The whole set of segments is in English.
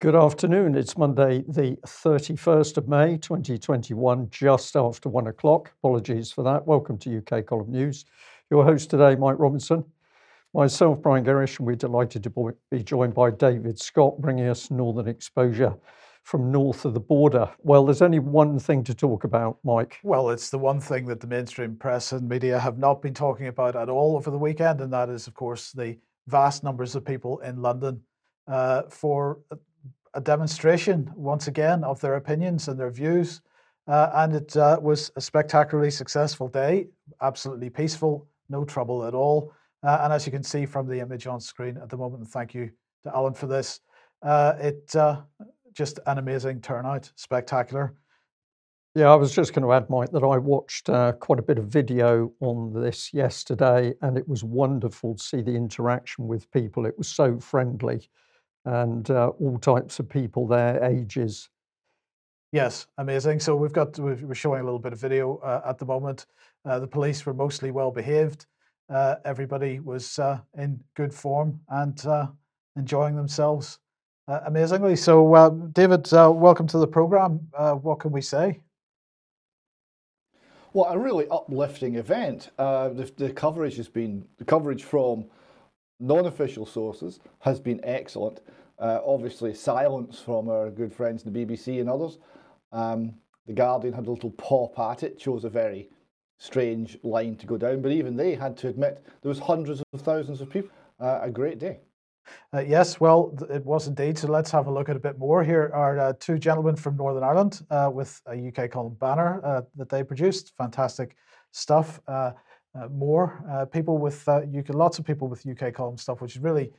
Good afternoon. It's Monday, the 31st of May, 2021, just after one o'clock. Apologies for that. Welcome to UK Column News. Your host today, Mike Robinson. Myself, Brian Gerrish, and we're delighted to be joined by David Scott, bringing us Northern Exposure from north of the border. Well, there's only one thing to talk about, Mike. Well, it's the one thing that the mainstream press and media have not been talking about at all over the weekend, and that is, of course, the vast numbers of people in London uh, for a demonstration, once again, of their opinions and their views. Uh, and it uh, was a spectacularly successful day, absolutely peaceful, no trouble at all. Uh, and as you can see from the image on screen at the moment, thank you to Alan for this, uh, it uh, just an amazing turnout, spectacular. Yeah, I was just going to add, Mike, that I watched uh, quite a bit of video on this yesterday, and it was wonderful to see the interaction with people. It was so friendly and uh, all types of people there, ages. Yes, amazing. So we've got we're showing a little bit of video uh, at the moment. Uh, the police were mostly well behaved. Uh, everybody was uh, in good form and uh, enjoying themselves amazingly. So, David, welcome to the program. what can we say? Well, a really uplifting event. Uh, the, the, coverage has been the coverage from non-official sources has been excellent. Uh, obviously, silence from our good friends in the BBC and others. Um, the Guardian had a little pop at it, chose a very strange line to go down, but even they had to admit there was hundreds of thousands of people. Uh, a great day. Uh, yes, well, it was indeed. So let's have a look at a bit more. Here are uh, two gentlemen from Northern Ireland uh, with a UK column banner uh, that they produced. Fantastic stuff. Uh, uh, more people with UK, lots of people with UK column stuff, which is really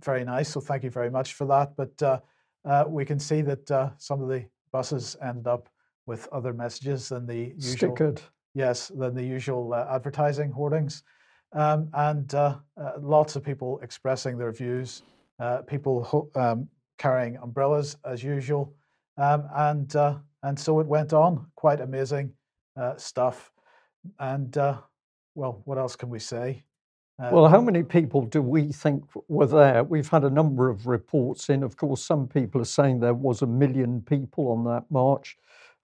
very nice. So thank you very much for that. But we can see that some of the buses ended up with other messages than the usual. Stickered. Yes, than the usual advertising hoardings um, and uh, uh, lots of people expressing their views, uh, people um, carrying umbrellas as usual, um, and uh, and so it went on. Quite amazing uh, stuff, and uh, well, what else can we say? well, how many people do we think were there? We've had a number of reports in. Of course, some people are saying there was a million people on that march.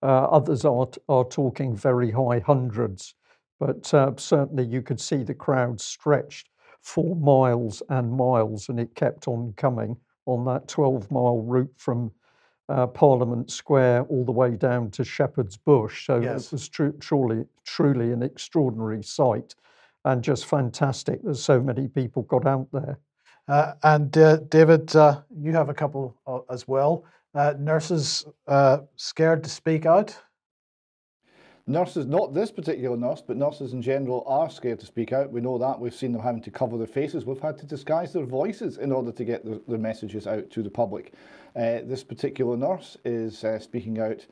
others are are talking very high hundreds. But uh, certainly you could see the crowd stretched for miles and miles, and it kept on coming on that 12 mile route from uh, Parliament Square all the way down to Shepherd's Bush. So yes. it was tr- truly, truly an extraordinary sight and just fantastic that so many people got out there. Uh, and uh, David, uh, you have a couple uh, as well. Uh, nurses scared to speak out. Nurses, not this particular nurse, but nurses in general are scared to speak out. We know that. We've seen them having to cover their faces. We've had to disguise their voices in order to get their, their messages out to the public. Uh, this particular nurse is uh, speaking out,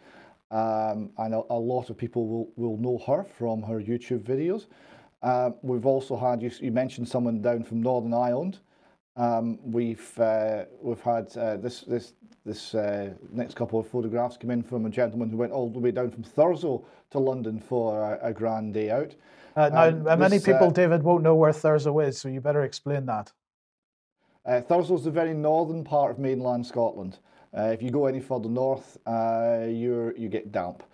um, and a, a, lot of people will, will know her from her YouTube videos. Um, we've also had, you, you, mentioned someone down from Northern Ireland. Um, we've uh, we've had uh, this this this uh, next couple of photographs come in from a gentleman who went all the way down from Thurso to London for a, a grand day out. Uh, now, um, many this, people, uh, David, won't know where Thurso is, so you better explain that. Uh, Thurso is the very northern part of mainland Scotland. Uh, if you go any further north, uh, you you get damp.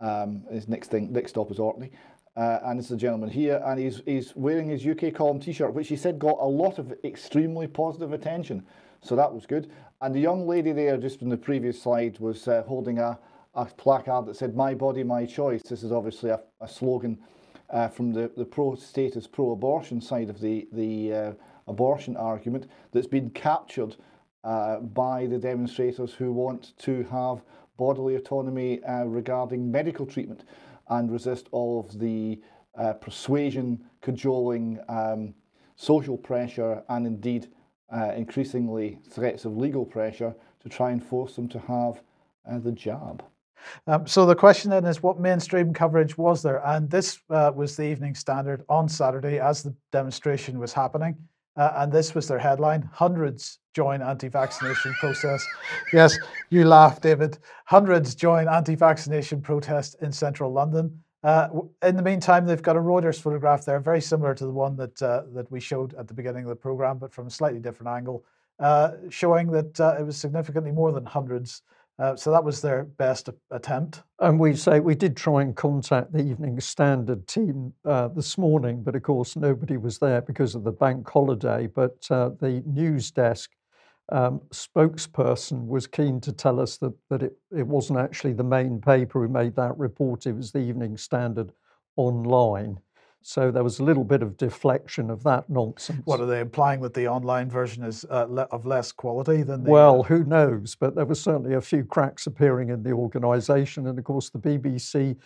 Um, his next thing, next stop is Orkney. Uh, and it's a gentleman here, and he's, he's wearing his UK column T-shirt, which he said got a lot of extremely positive attention. So that was good. And the young lady there, just in the previous slide, was uh, holding a, a placard that said, My body, my choice. This is obviously a, a slogan uh, from the, the pro status, pro abortion side of the, the uh, abortion argument that's been captured uh, by the demonstrators who want to have bodily autonomy uh, regarding medical treatment and resist all of the uh, persuasion, cajoling, um, social pressure, and indeed uh, increasingly threats of legal pressure to try and force them to have uh, the jab. Um, so the question then is, what mainstream coverage was there? And this uh, was the Evening Standard on Saturday as the demonstration was happening. Uh, and this was their headline: Hundreds join anti-vaccination protest. Yes, you laugh, David. Hundreds join anti-vaccination protest in central London. Uh, in the meantime, they've got a Reuters photograph there, very similar to the one that uh, that we showed at the beginning of the program, but from a slightly different angle. uh, showing that uh, it was significantly more than hundreds. Uh, so that was their best attempt. And we say we did try and contact the Evening Standard team uh, this morning, but of course nobody was there because of the bank holiday. But uh, the news desk um, spokesperson was keen to tell us that, that it, it wasn't actually the main paper who made that report, it was the Evening Standard online. So there was a little bit of deflection of that nonsense. What are they implying that the online version is uh, le- of less quality than the? Well, uh, who knows? But there were certainly a few cracks appearing in the organisation, and of course, the BBC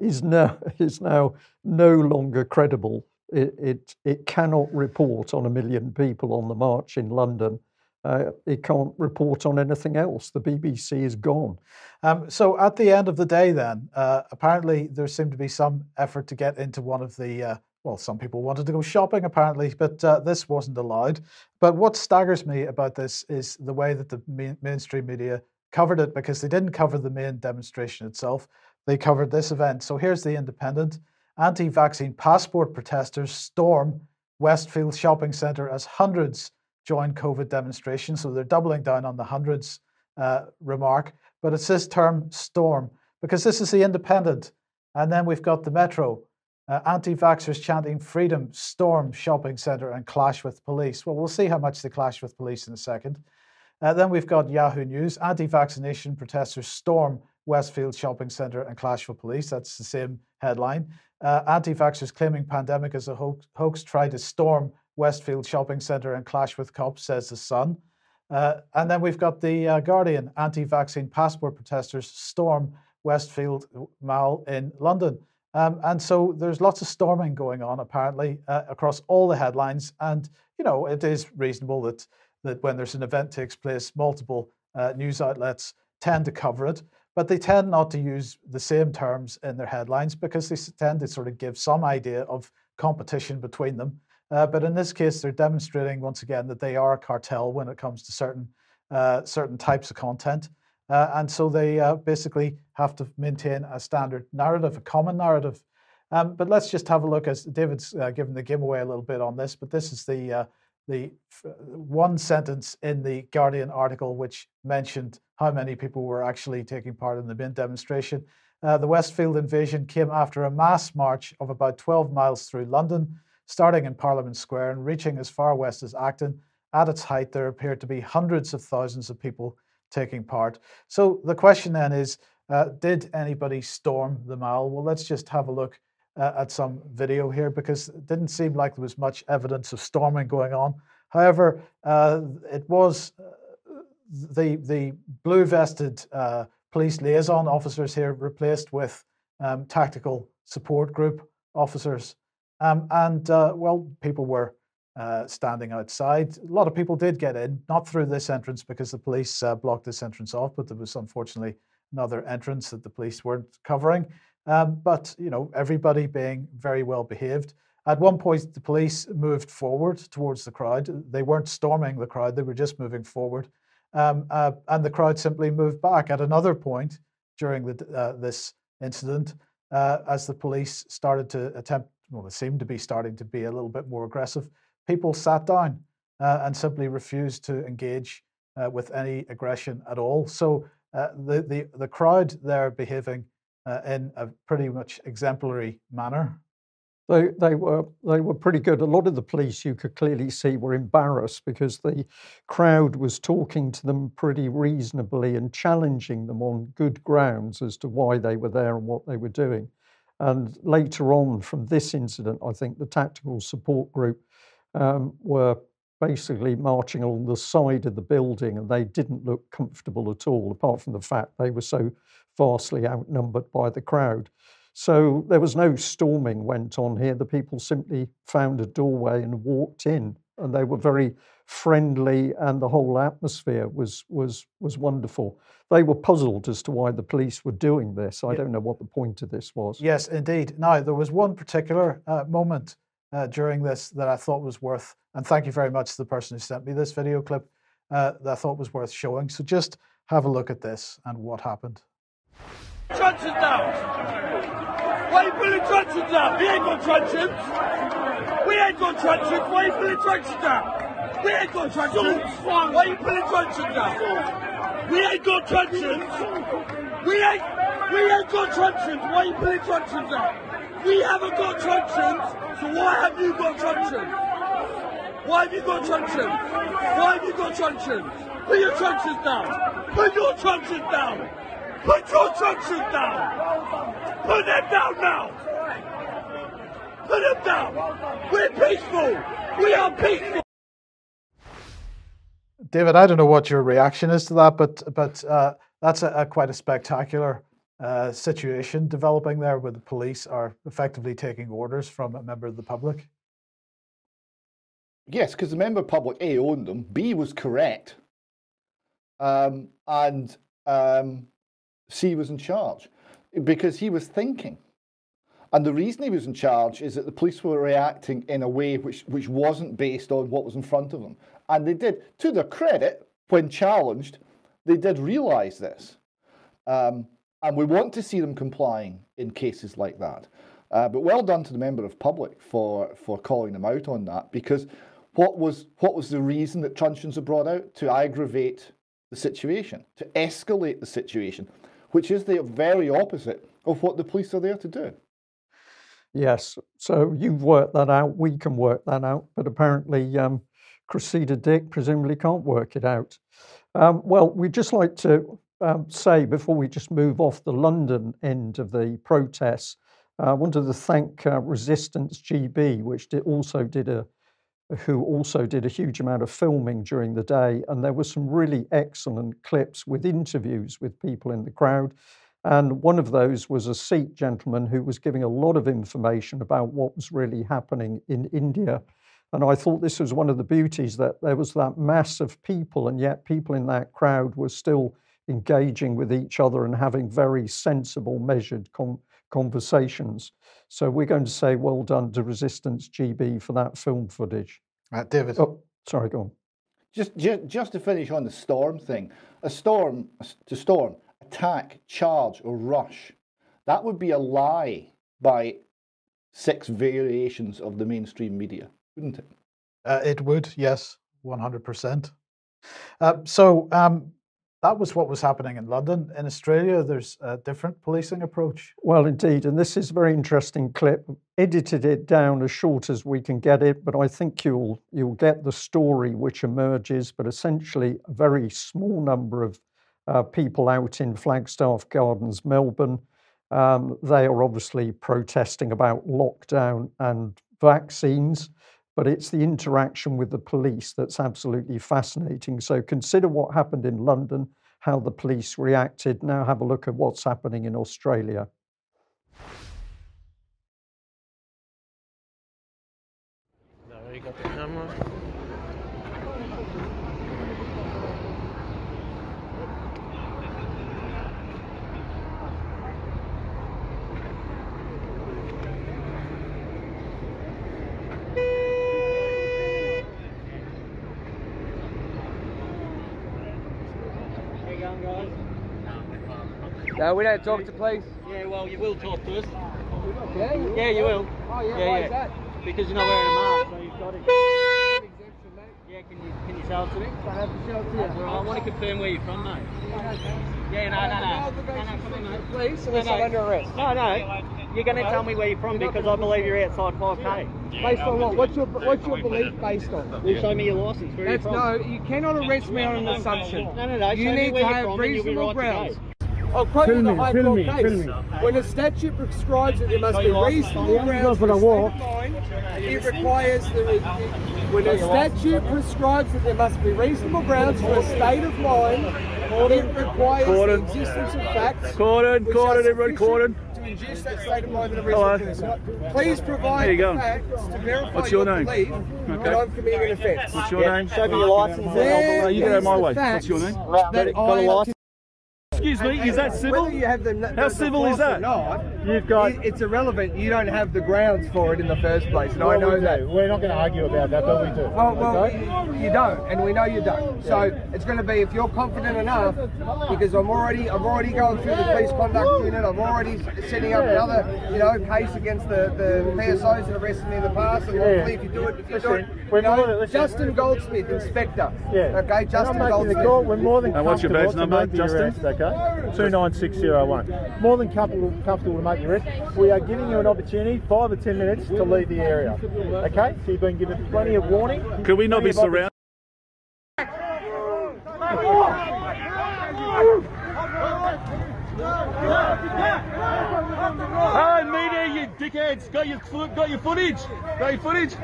is now is now no longer credible. It, it it cannot report on a million people on the march in London uh, it can't report on anything else. The BBC is gone. Um, so at the end of the day, then, uh, apparently there seemed to be some effort to get into one of the. Uh, well, some people wanted to go shopping apparently, but uh, this wasn't allowed. But what staggers me about this is the way that the main, mainstream media covered it because they didn't cover the main demonstration itself. They covered this event. So here's the Independent. Anti vaccine passport protesters storm Westfield shopping centre as hundreds join COVID demonstrations. So they're doubling down on the hundreds uh, remark. But it's this term storm because this is the independent. And then we've got the Metro. Uh, Anti vaxxers chanting freedom, storm shopping centre, and clash with police. Well, we'll see how much they clash with police in a second. Uh, then we've got Yahoo News. Anti vaccination protesters storm Westfield shopping centre and clash with police. That's the same headline. Uh, Anti vaxxers claiming pandemic as a hoax, hoax try to storm Westfield Shopping Centre and clash with cops, says the Sun. Uh, and then we've got the uh, Guardian anti vaccine passport protesters storm Westfield Mall in London. Um, and so there's lots of storming going on, apparently, uh, across all the headlines. And, you know, it is reasonable that, that when there's an event takes place, multiple uh, news outlets tend to cover it. But they tend not to use the same terms in their headlines because they tend to sort of give some idea of competition between them. Uh, but in this case, they're demonstrating once again that they are a cartel when it comes to certain uh, certain types of content. Uh, and so they uh, basically have to maintain a standard narrative, a common narrative. Um, but let's just have a look as David's uh, given the giveaway a little bit on this. But this is the uh, the one sentence in the Guardian article which mentioned how many people were actually taking part in the main demonstration. the Westfield invasion came after a mass march of about 12 miles through London starting in Parliament Square and reaching as far west as Acton. At its height, there appeared to be hundreds of thousands of people taking part. So the question then is uh, did anybody storm the mall? Well, let's just have a look uh, at some video here because it didn't seem like there was much evidence of storming going on. However, uh, it was uh, the, the blue vested uh, police liaison officers here replaced with um, tactical support group officers. Um, and uh, well, people were uh, standing outside. A lot of people did get in, not through this entrance because the police uh, blocked this entrance off, but there was unfortunately another entrance that the police weren't covering. Um, but you know, everybody being very well behaved. At one point, the police moved forward towards the crowd. They weren't storming the crowd; they were just moving forward, um, uh, and the crowd simply moved back. At another point during the, uh, this incident, uh, as the police started to attempt well, they seemed to be starting to be a little bit more aggressive, people sat down uh, and simply refused to engage uh, with any aggression at all. So uh, the, the, the crowd there behaving uh, in a pretty much exemplary manner. They, they were they were pretty good. A lot of the police you could clearly see were embarrassed because the crowd was talking to them pretty reasonably and challenging them on good grounds as to why they were there and what they were doing. And later on from this incident, I think the tactical support group um, were basically marching along the side of the building and they didn't look comfortable at all, apart from the fact they were so vastly outnumbered by the crowd. So there was no storming went on here. The people simply found a doorway and walked in, and they were very friendly, and the whole atmosphere was was was wonderful. They were puzzled as to why the police were doing this. I yeah. don't know what the point of this was. Yes, indeed. Now there was one particular uh, moment uh, during this that I thought was worth, and thank you very much to the person who sent me this video clip uh, that I thought was worth showing. So just have a look at this and what happened. Truncheons down! Why are you pulling down? We ain't got truncheons! We ain't got truncheons! Why are you pulling truncheons down? We ain't got truncheons. Why are you pulling truncheons out? We ain't got truncheons. We ain't, we ain't got truncheons. Why are you pulling truncheons out? We haven't got truncheons, so why have you got truncheons? Why have you got truncheons? Why have you got truncheons? Put your truncheons down. Put your truncheons down. Put your truncheons down. Put them down now. Put them down. We're peaceful. We are peaceful. David, I don't know what your reaction is to that, but but uh, that's a, a quite a spectacular uh, situation developing there, where the police are effectively taking orders from a member of the public. Yes, because the member of public A owned them, B was correct, um, and um, C was in charge because he was thinking. And the reason he was in charge is that the police were reacting in a way which, which wasn't based on what was in front of them. And they did, to their credit, when challenged, they did realise this. Um, and we want to see them complying in cases like that. Uh, but well done to the member of public for, for calling them out on that, because what was, what was the reason that truncheons are brought out? To aggravate the situation, to escalate the situation, which is the very opposite of what the police are there to do. Yes, so you've worked that out. We can work that out, but apparently um, Cressida Dick presumably can't work it out. Um, well, we'd just like to um, say before we just move off the London end of the protests, uh, I wanted to thank uh, Resistance GB, which did, also did a who also did a huge amount of filming during the day, and there were some really excellent clips with interviews with people in the crowd. And one of those was a Sikh gentleman who was giving a lot of information about what was really happening in India. And I thought this was one of the beauties that there was that mass of people, and yet people in that crowd were still engaging with each other and having very sensible, measured com- conversations. So we're going to say well done to Resistance GB for that film footage. Uh, David. Oh, sorry, go on. Just, just, just to finish on the storm thing, a storm, to storm, attack, charge, or rush, that would be a lie by six variations of the mainstream media, wouldn't it? Uh, it would, yes, 100%. Uh, so um, that was what was happening in London. In Australia, there's a different policing approach. Well, indeed, and this is a very interesting clip. Edited it down as short as we can get it, but I think you'll you'll get the story which emerges. But essentially, a very small number of uh, people out in Flagstaff Gardens, Melbourne. Um, they are obviously protesting about lockdown and vaccines, but it's the interaction with the police that's absolutely fascinating. So consider what happened in London, how the police reacted. Now have a look at what's happening in Australia. Now you got the camera. No, we don't talk to police. Yeah, well, you will talk to us. Yeah, you Yeah, you will. Oh, yeah, Yeah, why yeah. is that? Because you're not wearing a mask, so you've got it. Yeah, can you can you tell to me? I have to show it to That's you. all right. I want to confirm where you're from, mate. Yeah, no, no, no. No, no, come on, mate. Police, No, unless I'm no. under arrest. No, no. You're going to tell me where you're from because I believe you're outside 5k. Based on what? What's your what's your belief based on? Well, show me your license. Where That's you're no, you cannot arrest me on an assumption. No, no, no. You need to have from and you'll be reasonable grounds. Go. I'll quote you the High Court me, case. film me. When a statute prescribes that there must be reasonable grounds for for the a state of mind, it requires the when a statute prescribes that there must be reasonable grounds for a state of mind, it requires the existence of facts. Cordon, which cordon, are everyone, cordon. sufficient To induce that state of mind in a reasonable person. Please provide There you go. the facts to verify What's your name? belief that I'm committing an offence. What's your name? show me your license. There No, you get out is my the way. What's your facts name? that Got a I license? Excuse me, is that civil? Whether you have the, How the civil is that? Not, You've got. it- it's irrelevant. You don't have the grounds for it in the first place, and I know we that. We're not going to argue about that, but we do. Well, well, okay? you, you don't, and we know you don't. So it's going to be if you're confident enough, because I'm already, I'm already going through the police conduct unit. I'm already setting up another, you know, case against the, the PSOs that arrested me in the past, and hopefully if you do it, if you do it, you we're know, more listen. Justin Goldsmith, Inspector. Yeah. Okay, Justin Goldsmith. the call. We're more than And what's your badge number, Justin? Arrest, okay, two nine six zero one. More than comfortable, comfortable to make your arrest. We are giving you an opportunity, five or ten minutes, to leave the area. Okay, so you've been given plenty of warning. Could we not be surrounded? Hey, media, you dickheads! Got your fo- got your footage? Got your footage?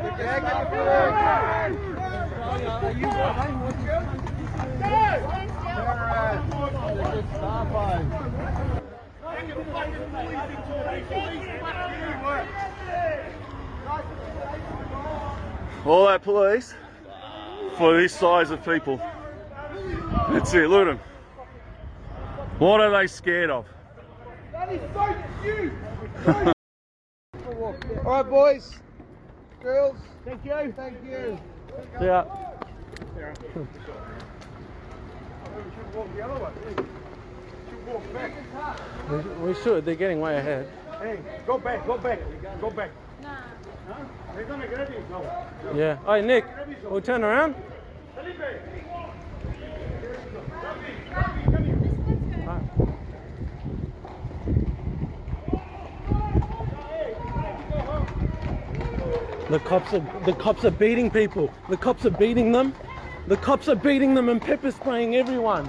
All that police for this size of people. That's it. Look at them. What are they scared of? That is so cute! So All right, boys, girls. Thank you. Thank you. Yeah. We should. They're getting way ahead. Hey, go back, go back, go back. Yeah. Hey, Nick, we'll turn around. The cops are the cops are beating people. The cops are beating them. The cops are beating them and pepper spraying everyone.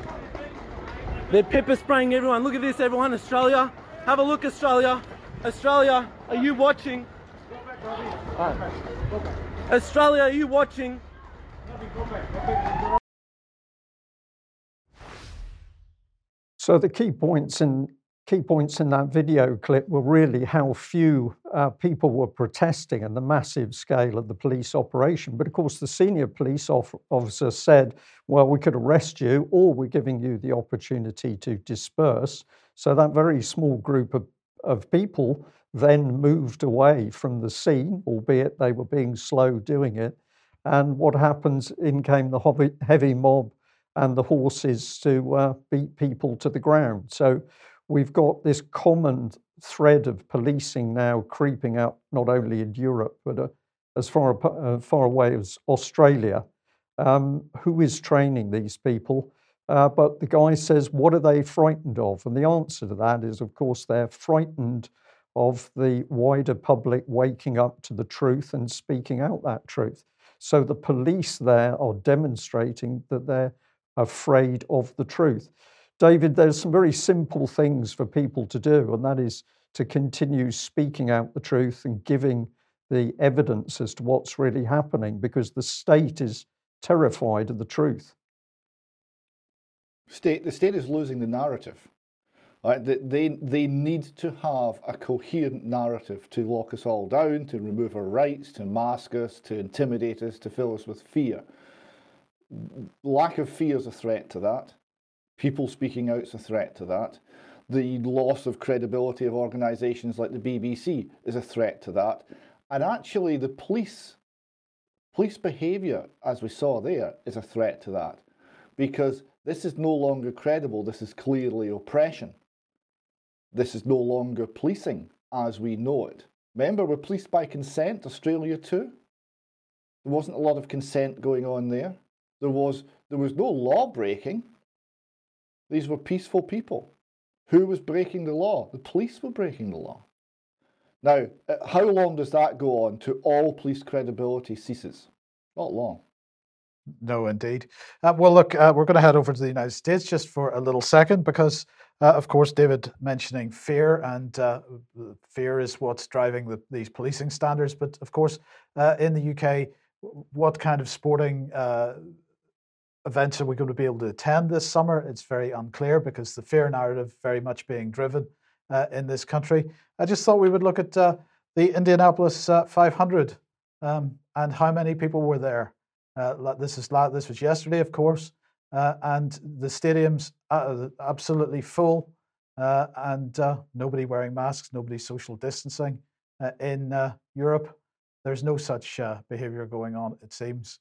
They're pepper spraying everyone. Look at this, everyone. Australia, have a look, Australia. Australia, are you watching? Australia, are you watching? So the key points in key points in that video clip were really how few uh, people were protesting and the massive scale of the police operation. But of course, the senior police officer said, "Well, we could arrest you, or we're giving you the opportunity to disperse." So that very small group of, of people then moved away from the scene, albeit they were being slow doing it. And what happens? In came the heavy, mob and the horses to uh, beat people to the ground. So we've got this common thread of policing now creeping up, not only in Europe, but uh, as far, uh, far away as Australia. Um, who is training these people? Uh, but the guy says, what are they frightened of? And the answer to that is, of course, they're frightened of the wider public waking up to the truth and speaking out that truth. So the police there are demonstrating that they're afraid of the truth. David, there's some very simple things for people to do, and that is to continue speaking out the truth and giving the evidence as to what's really happening because the state is terrified of the truth. State, the state is losing the narrative. They, they, they need to have a coherent narrative to lock us all down, to remove our rights, to mask us, to intimidate us, to fill us with fear. Lack of fear is a threat to that. People speaking out is a threat to that. The loss of credibility of organisations like the BBC is a threat to that. And actually, the police, police behaviour, as we saw there, is a threat to that. Because this is no longer credible, this is clearly oppression. This is no longer policing as we know it. Remember, we're policed by consent, Australia too. There wasn't a lot of consent going on there. There was, there was no law breaking. These were peaceful people. Who was breaking the law? The police were breaking the law. Now, uh, how long does that go on to all police credibility ceases? Not long. No, indeed. Uh, well, look, uh, we're going to head over to the United States just for a little second because, uh, of course, David mentioning fear, and uh, fear is what's driving the, these policing standards. But of course, uh, in the UK, what kind of sporting uh, events are we going to be able to attend this summer? It's very unclear because the fear narrative very much being driven in this country. I just thought we would look at the Indianapolis uh, 500 um, and how many people were there. Uh, this is this was yesterday, of course. uh, and the stadiums uh, absolutely full, uh, and uh, nobody wearing masks, nobody social distancing. Uh, in Europe, there's no such behaviour going on, it seems.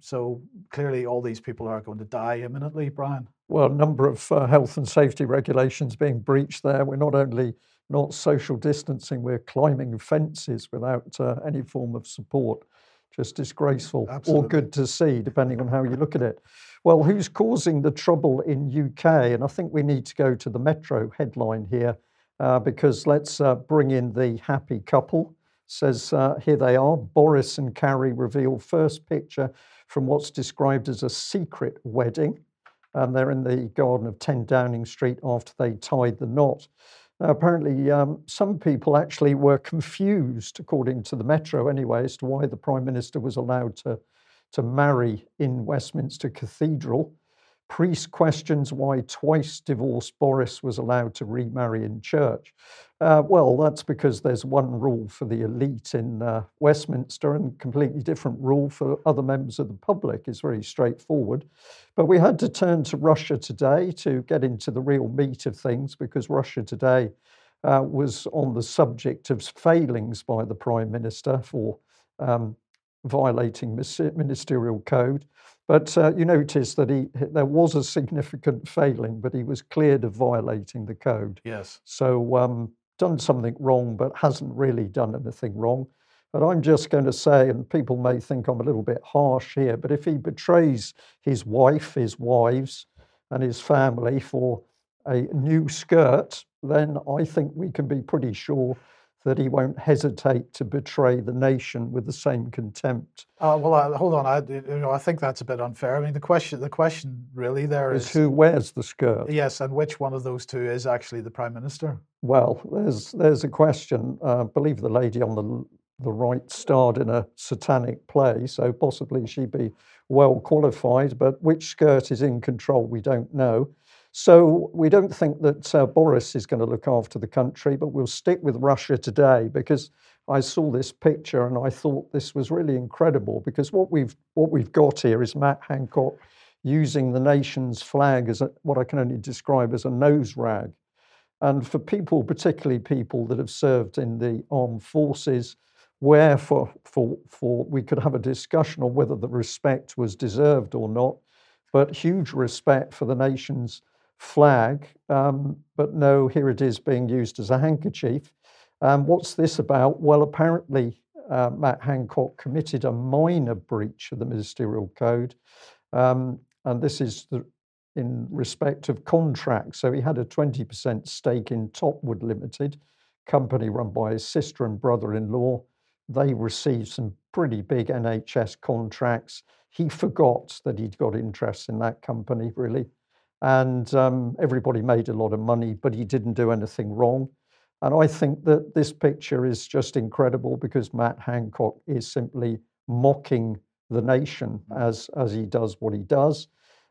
so clearly, all these people are going to die imminently, Brian. Well, a number of health and safety regulations being breached there. We're not only not social distancing, we're climbing fences without any form of support just disgraceful Absolutely. or good to see, depending on how you look at it. Well, who's causing the trouble in UK? And I think we need to go to the Metro headline here uh, because let's uh, bring in the happy couple. Says uh, here they are. Boris and Carrie reveal first picture from what's described as a secret wedding. And they're in the garden of 10 Downing Street after they tied the knot. Apparently, um, some people actually were confused, according to the Metro anyway, as to why the Prime Minister was allowed to, to marry in Westminster Cathedral. Priest questions why twice divorced Boris was allowed to remarry in church. Uh, well, that's because there's one rule for the elite in uh, Westminster and completely different rule for other members of the public. It's very straightforward. But we had to turn to Russia today to get into the real meat of things because Russia today uh, was on the subject of failings by the Prime Minister for um, violating ministerial code. But uh, you notice that he there was a significant failing, but he was cleared of violating the code. Yes. So um, done something wrong, but hasn't really done anything wrong. But I'm just going to say, and people may think I'm a little bit harsh here, but if he betrays his wife, his wives, and his family for a new skirt, then I think we can be pretty sure that he won't hesitate to betray the nation with the same contempt. Uh, well, uh, hold on. I, you know, I think that's a bit unfair. I mean, the question, the question really there is, is who wears the skirt. Yes, and which one of those two is actually the prime minister? Well, there's there's a question. Uh, I believe the lady on the the right starred in a satanic play, so possibly she'd be well qualified. But which skirt is in control, we don't know. So we don't think that uh, Boris is going to look after the country, but we'll stick with Russia today because I saw this picture and I thought this was really incredible because what we've what we've got here is Matt Hancock using the nation's flag as a, what I can only describe as a nose rag. And for people, particularly people that have served in the armed forces, where for, for, for we could have a discussion on whether the respect was deserved or not, but huge respect for the nation's flag, um, but no, here it is being used as a handkerchief. Um, what's this about? Well, apparently, uh, Matt Hancock committed a minor breach of the ministerial code, um, and this is the, in respect of contracts. So he had a 20% stake in Topwood Limited, company run by his sister and brother-in-law. They received some pretty big NHS contracts. He forgot that he'd got interest in that company, really and um, everybody made a lot of money, but he didn't do anything wrong. And I think that this picture is just incredible because Matt Hancock is simply mocking the nation as, as he does what he does.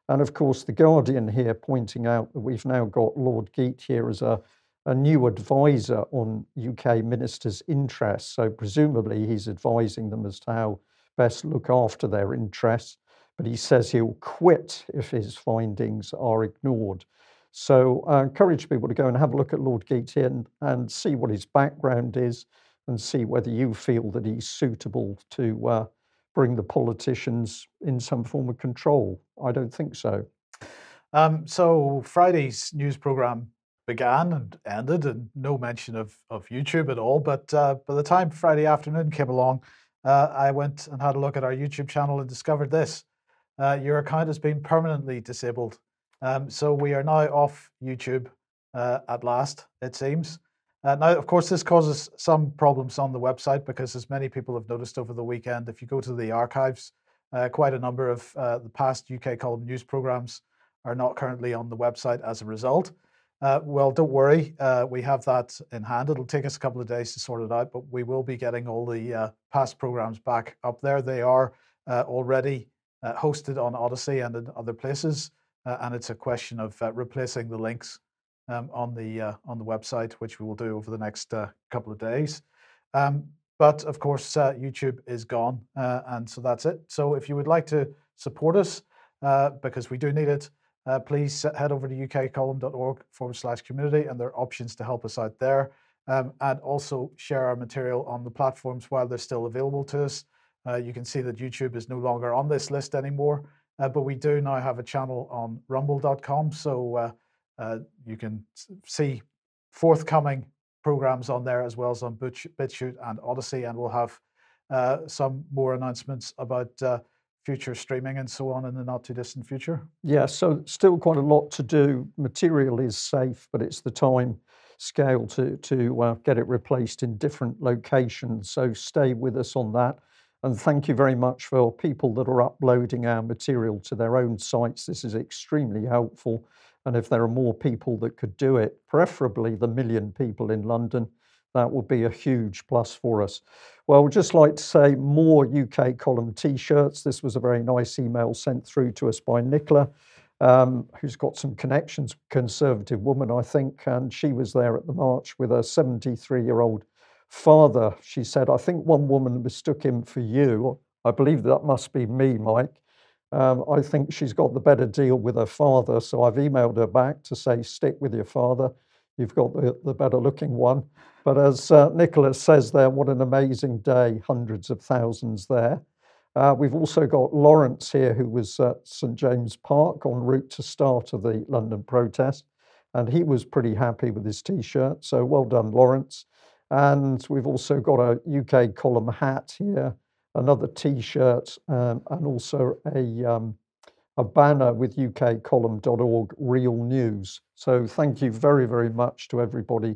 And of course, The Guardian here pointing out that we've now got Lord Geidt here as a, a new advisor on UK ministers' interests. So presumably he's advising them as to how best look after their interests but he says he'll quit if his findings are ignored. So I encourage people to go and have a look at Lord Geety and, and see what his background is and see whether you feel that he's suitable to uh, bring the politicians in some form of control. I don't think so. Um, so Friday's news program began and ended, and no mention of, of YouTube at all. But uh, by the time Friday afternoon came along, uh, I went and had a look at our YouTube channel and discovered this uh, your account has been permanently disabled. Um, so we are now off YouTube uh, at last, it seems. Uh, now, of course, this causes some problems on the website because, as many people have noticed over the weekend, if you go to the archives, uh, quite a number of uh, the past UK column news programs are not currently on the website as a result. Uh, well, don't worry, we have that in hand. It'll take us a couple of days to sort it out, but we will be getting all the past programs back up there. They are already uh, hosted on Odysee and in other places. Uh, and it's a question of uh, replacing the links um, on the uh, on the website, which we will do over the next uh, couple of days. Um, but of course, YouTube is gone, and so that's it. So if you would like to support us, because we do need it. Please head over to ukcolumn.org forward slash community, and there are options to help us out there. Um, and also share our material on the platforms while they're still available to us. Uh, you can see that YouTube is no longer on this list anymore, uh, but we do now have a channel on rumble.com. So uh, uh, you can see forthcoming programs on there as well as on BitChute and Odysee. And we'll have uh, some more announcements about uh, future streaming and so on in the not too distant future. Yeah, so still quite a lot to do. Material is safe, but it's the time scale to, to uh, get it replaced in different locations. So stay with us on that. And thank you very much for people that are uploading our material to their own sites. This is extremely helpful. And if there are more people that could do it, preferably the million people in London, that would be a huge plus for us. Well, we'd just like to say more UK column t shirts. This was a very nice email sent through to us by Nicola, um, who's got some connections, conservative woman, I think, and she was there at the march with a 73 year old father. She said, I think one woman mistook him for you. I believe that must be me, Mike. Um, I think she's got the better deal with her father. So I've emailed her back to say, stick with your father. You've got the, the better looking one. But as uh, Nicholas says there, what an amazing day, hundreds of thousands there. Uh, we've also got Lawrence here, who was at St James Park en route to start of the London protest. And he was pretty happy with his t shirt. So well done, Lawrence. And we've also got a UK column hat here another T-shirt, um, and also a um, a banner with ukcolumn.org real news. So thank you very very much to everybody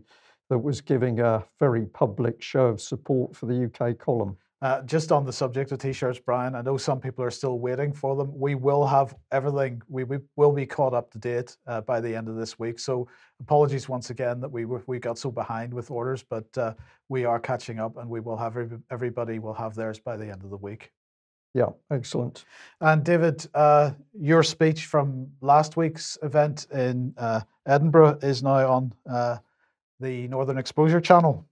that was giving a very public show of support for the UK column. Uh, just on the subject of t-shirts, Brian, I know some people are still waiting for them. We will have everything. We, we will be caught up to date uh, by the end of this week. So apologies once again that we we got so behind with orders, but uh, we are catching up, and we will have everybody will have theirs by the end of the week. Yeah, excellent. And David, uh, your speech from last week's event in uh, Edinburgh is now on uh, the Northern Exposure channel.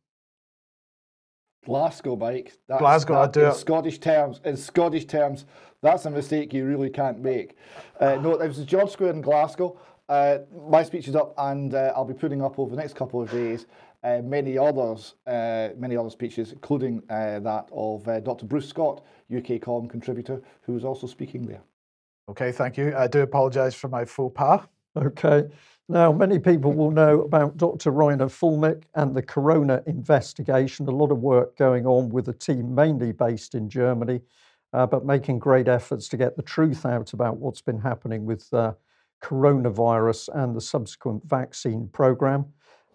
Glasgow, Mike. That's, Glasgow, that, I do in Scottish terms. In Scottish terms, that's a mistake you really can't make. Uh, no, it was George Square in Glasgow. Uh, my speech is up, and uh, I'll be putting up over the next couple of days uh, many others, uh, many other speeches, including uh, that of Dr. Bruce Scott, UK column contributor, who is also speaking there. Okay, thank you. I do apologise for my faux pas. Okay. Now, many people will know about Dr. Reiner Fuellmich and the Corona investigation. A lot of work going on with a team mainly based in Germany, uh, but making great efforts to get the truth out about what's been happening with uh, coronavirus and the subsequent vaccine program.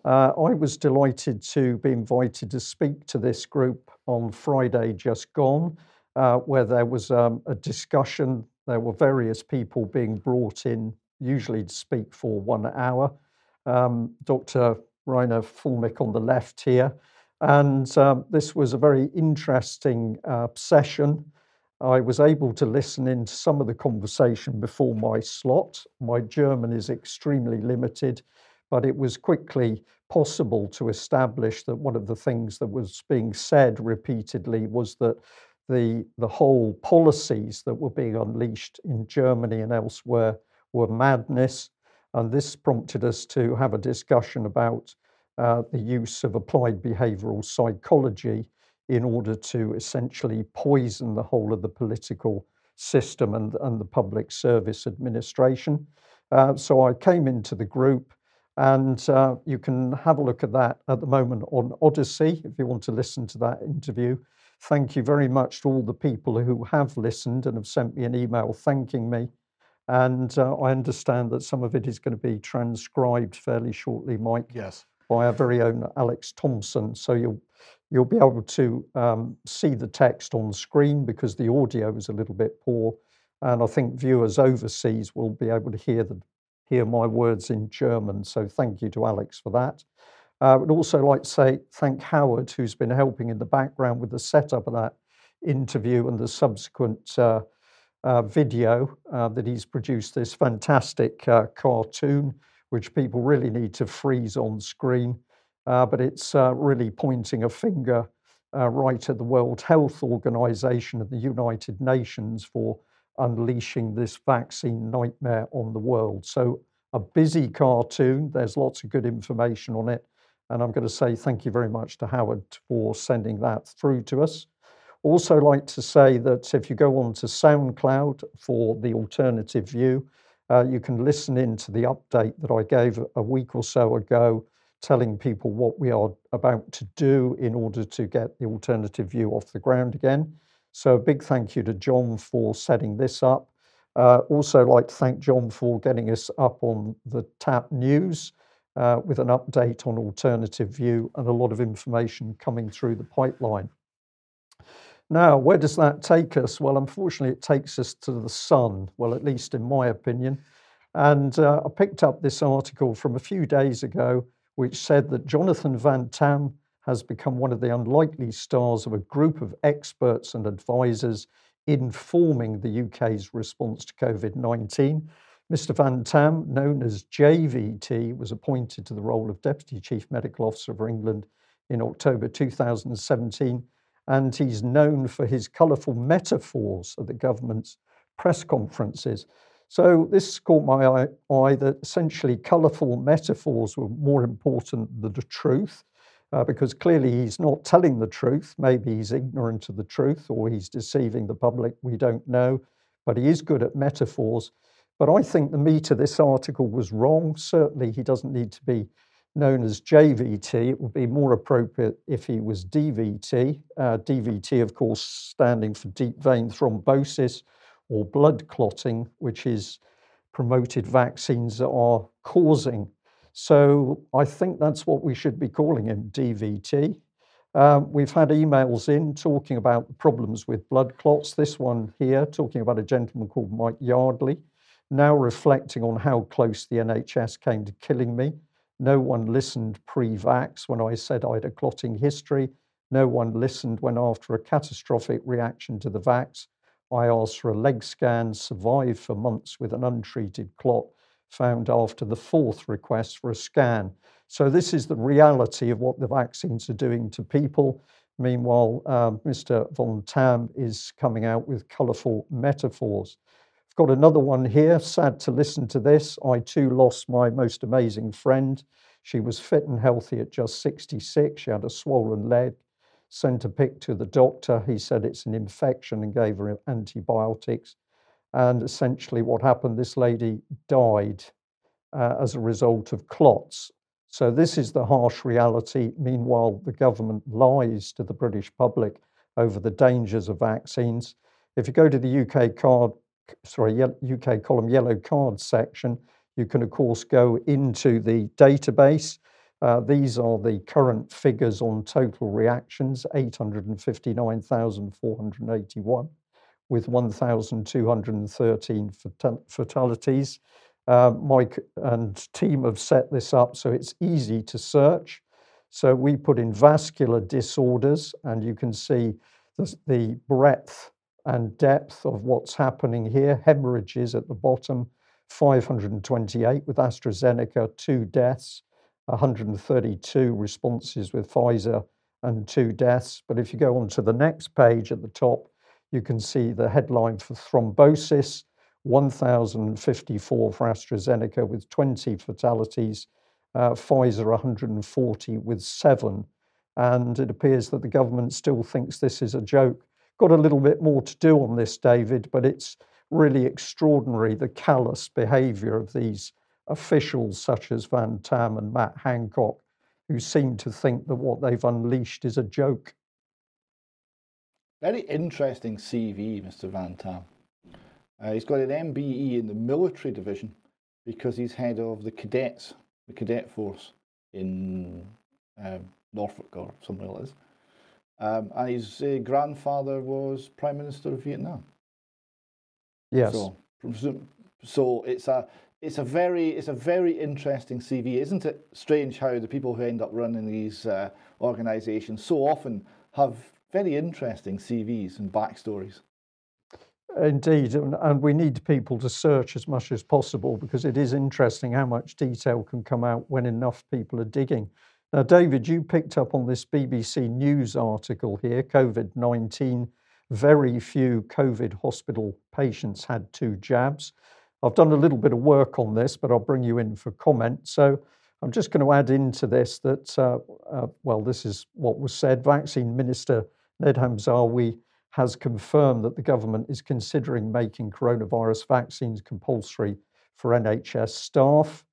Uh, I was delighted to be invited to speak to this group on Friday just gone, uh, where there was um, a discussion. There were various people being brought in usually speak for one hour. Um, Dr. Reiner Fuellmich on the left here. And um, this was a very interesting uh, session. I was able to listen into some of the conversation before my slot. My German is extremely limited, but it was quickly possible to establish that one of the things that was being said repeatedly was that the, the whole policies that were being unleashed in Germany and elsewhere were madness. And this prompted us to have a discussion about uh, the use of applied behavioral psychology in order to essentially poison the whole of the political system and, and the public service administration. Uh, so I came into the group, and uh, you can have a look at that at the moment on Odysee if you want to listen to that interview. Thank you very much to all the people who have listened and have sent me an email thanking me. And uh, I understand that some of it is going to be transcribed fairly shortly, Mike. Yes. By our very own Alex Thompson. So you'll you'll be able to um, see the text on screen because the audio is a little bit poor, and I think viewers overseas will be able to hear the hear my words in German. So thank you to Alex for that. Uh, I would also like to say thank Howard, who's been helping in the background with the setup of that interview and the subsequent uh, video uh, that he's produced this fantastic uh, cartoon, which people really need to freeze on screen. Uh, but it's uh, really pointing a finger uh, right at the World Health Organization and the United Nations for unleashing this vaccine nightmare on the world. So, a busy cartoon. There's lots of good information on it. And I'm going to say thank you very much to Howard for sending that through to us. Also, like to say that if you go on to SoundCloud for the alternative view, uh, you can listen in to the update that I gave a week or so ago, telling people what we are about to do in order to get the alternative view off the ground again. So, a big thank you to John for setting this up. Uh, also, like to thank John for getting us up on the TAP News uh, with an update on alternative view and a lot of information coming through the pipeline. Now, where does that take us? Well, unfortunately, it takes us to the sun, well, at least in my opinion. And uh, I picked up this article from a few days ago, which said that Jonathan Van Tam has become one of the unlikely stars of a group of experts and advisors informing the UK's response to COVID 19. Mr. Van Tam, known as JVT, was appointed to the role of Deputy Chief Medical Officer for England in October 2017 and he's known for his colourful metaphors at the government's press conferences. So this caught my eye, that essentially colourful metaphors were more important than the truth, uh, because clearly he's not telling the truth. Maybe he's ignorant of the truth or he's deceiving the public. We don't know, but he is good at metaphors. But I think the meat of this article was wrong. Certainly, he doesn't need to be known as JVT. It would be more appropriate if he was DVT. Uh, DVT, of course, standing for deep vein thrombosis or blood clotting, which is promoted vaccines that are causing. So I think that's what we should be calling him, DVT. Um, we've had emails in talking about the problems with blood clots. This one here, talking about a gentleman called Mike Yardley, now reflecting on how close the NHS came to killing me. No one listened pre vax when I said I had a clotting history. No one listened when, after a catastrophic reaction to the vax, I asked for a leg scan, survived for months with an untreated clot, found after the fourth request for a scan. So, this is the reality of what the vaccines are doing to people. Meanwhile, um, Mr. Van Tam is coming out with colourful metaphors. Got another one here. Sad to listen to this. I too lost my most amazing friend. She was fit and healthy at just 66. She had a swollen leg. Sent a pic to the doctor. He said it's an infection and gave her antibiotics. And essentially, what happened, this lady died uh, as a result of clots. So, this is the harsh reality. Meanwhile, the government lies to the British public over the dangers of vaccines. If you go to the UK card sorry, UK column yellow card section, you can of course go into the database. Uh, these are the current figures on total reactions 859,481 with 1,213 fatalities. Uh, Mike and team have set this up so it's easy to search. So we put in vascular disorders, and you can see the, the breadth and depth of what's happening here. Hemorrhages at the bottom, 528 with AstraZeneca, two deaths, 132 responses with Pfizer, and two deaths. But if you go on to the next page at the top, you can see the headline for thrombosis 1,054 for AstraZeneca with 20 fatalities, uh, Pfizer 140 with seven. And it appears that the government still thinks this is a joke got a little bit more to do on this, David, but it's really extraordinary the callous behaviour of these officials such as Van Tam and Matt Hancock, who seem to think that what they've unleashed is a joke. Very interesting CV, Mr. Van Tam. Uh, he's got an MBE in the military division because he's head of the cadets, the cadet force in um, Norfolk or somewhere else. Um, and his uh, grandfather was Prime Minister of Vietnam. Yes. So, so it's a it's a very it's a very interesting CV, isn't it? Strange how the people who end up running these uh, organisations so often have very interesting CVs and backstories. Indeed, and we need people to search as much as possible because it is interesting how much detail can come out when enough people are digging. Now, David, you picked up on this BBC News article here COVID 19 very few COVID hospital patients had two jabs. I've done a little bit of work on this, but I'll bring you in for comment. So I'm just going to add into this that, uh, uh, well, this is what was said. Vaccine Minister Nadhim Zahawi has confirmed that the government is considering making coronavirus vaccines compulsory for NHS staff.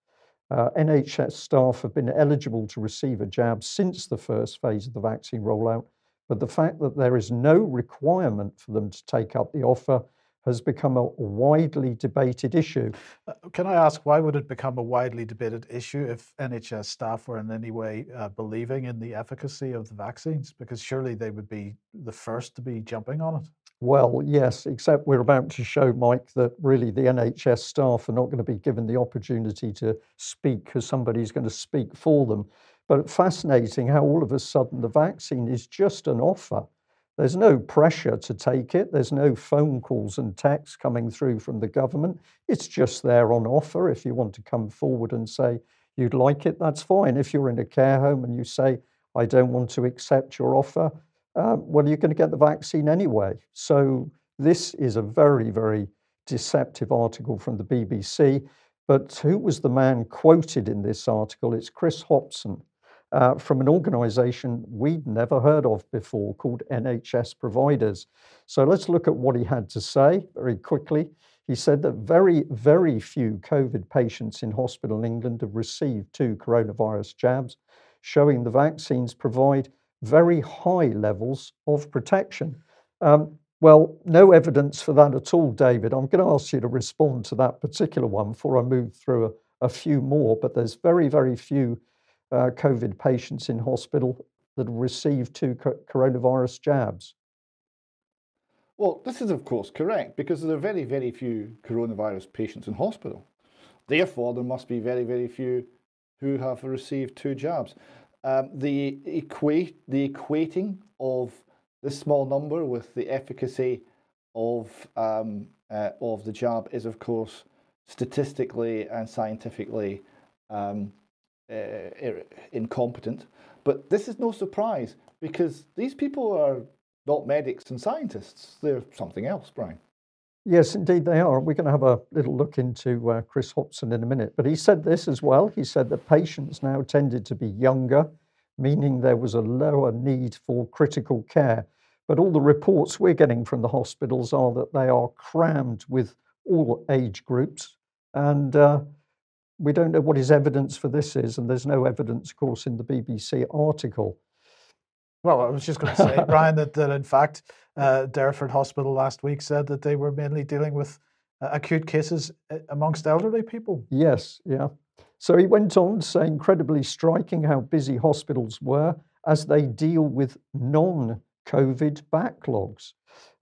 Uh, NHS staff have been eligible to receive a jab since the first phase of the vaccine rollout, but the fact that there is no requirement for them to take up the offer has become a widely debated issue. Uh, can I ask why would it become a widely debated issue if NHS staff were in any way uh, believing in the efficacy of the vaccines? Because surely they would be the first to be jumping on it. Well, yes, except we're about to show, Mike, that really the NHS staff are not going to be given the opportunity to speak because somebody's going to speak for them. But fascinating how all of a sudden the vaccine is just an offer. There's no pressure to take it. There's no phone calls and texts coming through from the government. It's just there on offer. If you want to come forward and say you'd like it, that's fine. If you're in a care home and you say, I don't want to accept your offer, uh, well, you're going to get the vaccine anyway. So this is a very, very deceptive article from the BBC. But who was the man quoted in this article? It's Chris Hopson uh, from an organization we'd never heard of before called NHS Providers. So let's look at what he had to say very quickly. He said that very, very few COVID patients in hospital in England have received two coronavirus jabs, showing the vaccines provide very high levels of protection. Um, well, no evidence for that at all, David. I'm going to ask you to respond to that particular one before I move through a, a few more, but there's very, very few uh, COVID patients in hospital that have received two co- coronavirus jabs. Well, this is, of course, correct because there are very, very few coronavirus patients in hospital. Therefore, there must be very, very few who have received two jabs. Um, the equate the equating of this small number with the efficacy of um, uh, of the jab is, of course, statistically and scientifically um, uh, incompetent. But this is no surprise because these people are not medics and scientists; they're something else, Brian. Yes, indeed they are. We're going to have a little look into uh, Chris Hopson in a minute. But he said this as well. He said that patients now tended to be younger, meaning there was a lower need for critical care. But all the reports we're getting from the hospitals are that they are crammed with all age groups. And uh, we don't know what his evidence for this is. And there's no evidence, of course, in the BBC article. Well, I was just going to say, Brian, that, that in fact, uh, Derriford Hospital last week said that they were mainly dealing with uh, acute cases uh, amongst elderly people. Yes, yeah. So he went on to say, incredibly striking how busy hospitals were as they deal with non COVID backlogs.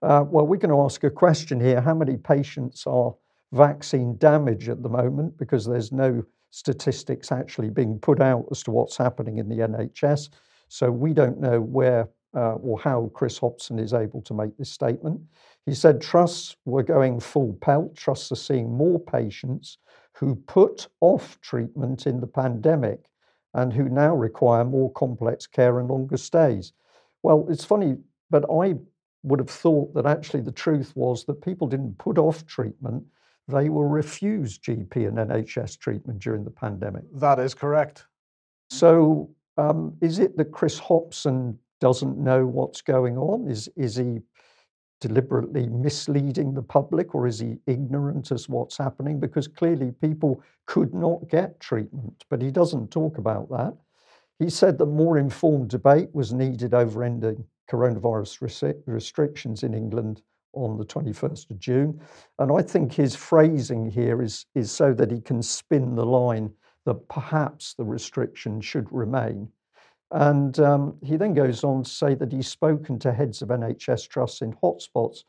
Uh, well, we're going to ask a question here how many patients are vaccine damage at the moment because there's no statistics actually being put out as to what's happening in the NHS. So we don't know where uh, or how Chris Hopson is able to make this statement. He said trusts were going full pelt. Trusts are seeing more patients who put off treatment in the pandemic and who now require more complex care and longer stays. Well, it's funny, but I would have thought that actually the truth was that people didn't put off treatment, they were refused GP and NHS treatment during the pandemic. That is correct. So, um, is it that Chris Hopson doesn't know what's going on? Is, is he deliberately misleading the public or is he ignorant as what's happening? Because clearly people could not get treatment, but he doesn't talk about that. He said that more informed debate was needed over ending coronavirus restrictions in England on the 21st of June. And I think his phrasing here is, is so that he can spin the line that perhaps the restriction should remain. And um, he then goes on to say that he's spoken to heads of NHS trusts in hotspots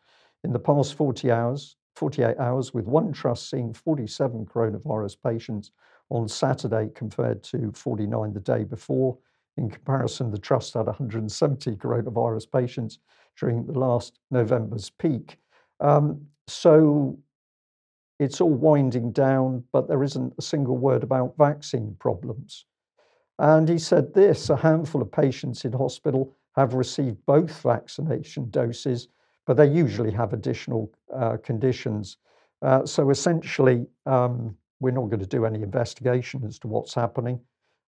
in the past 40 hours, 48 hours, with one trust seeing 47 coronavirus patients on Saturday compared to 49 the day before. In comparison, the trust had 170 coronavirus patients during the last November's peak. Um, so it's all winding down, but there isn't a single word about vaccine problems. And he said this a handful of patients in hospital have received both vaccination doses, but they usually have additional uh, conditions. Uh, so essentially, um, we're not going to do any investigation as to what's happening.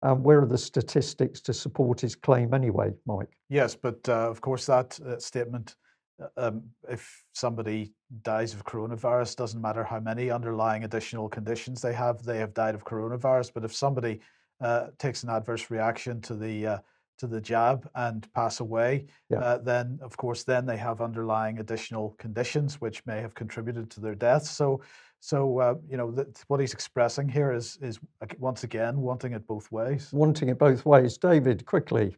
Um, where are the statistics to support his claim anyway, Mike? Yes, but uh, of course, that statement uh, um, if somebody dies of coronavirus, doesn't matter how many underlying additional conditions they have, they have died of coronavirus. But if somebody uh, takes an adverse reaction to the uh, to the jab and pass away, yeah. uh, then of course then they have underlying additional conditions which may have contributed to their death. So, so uh, you know what he's expressing here is is once again wanting it both ways. Wanting it both ways, David. Quickly.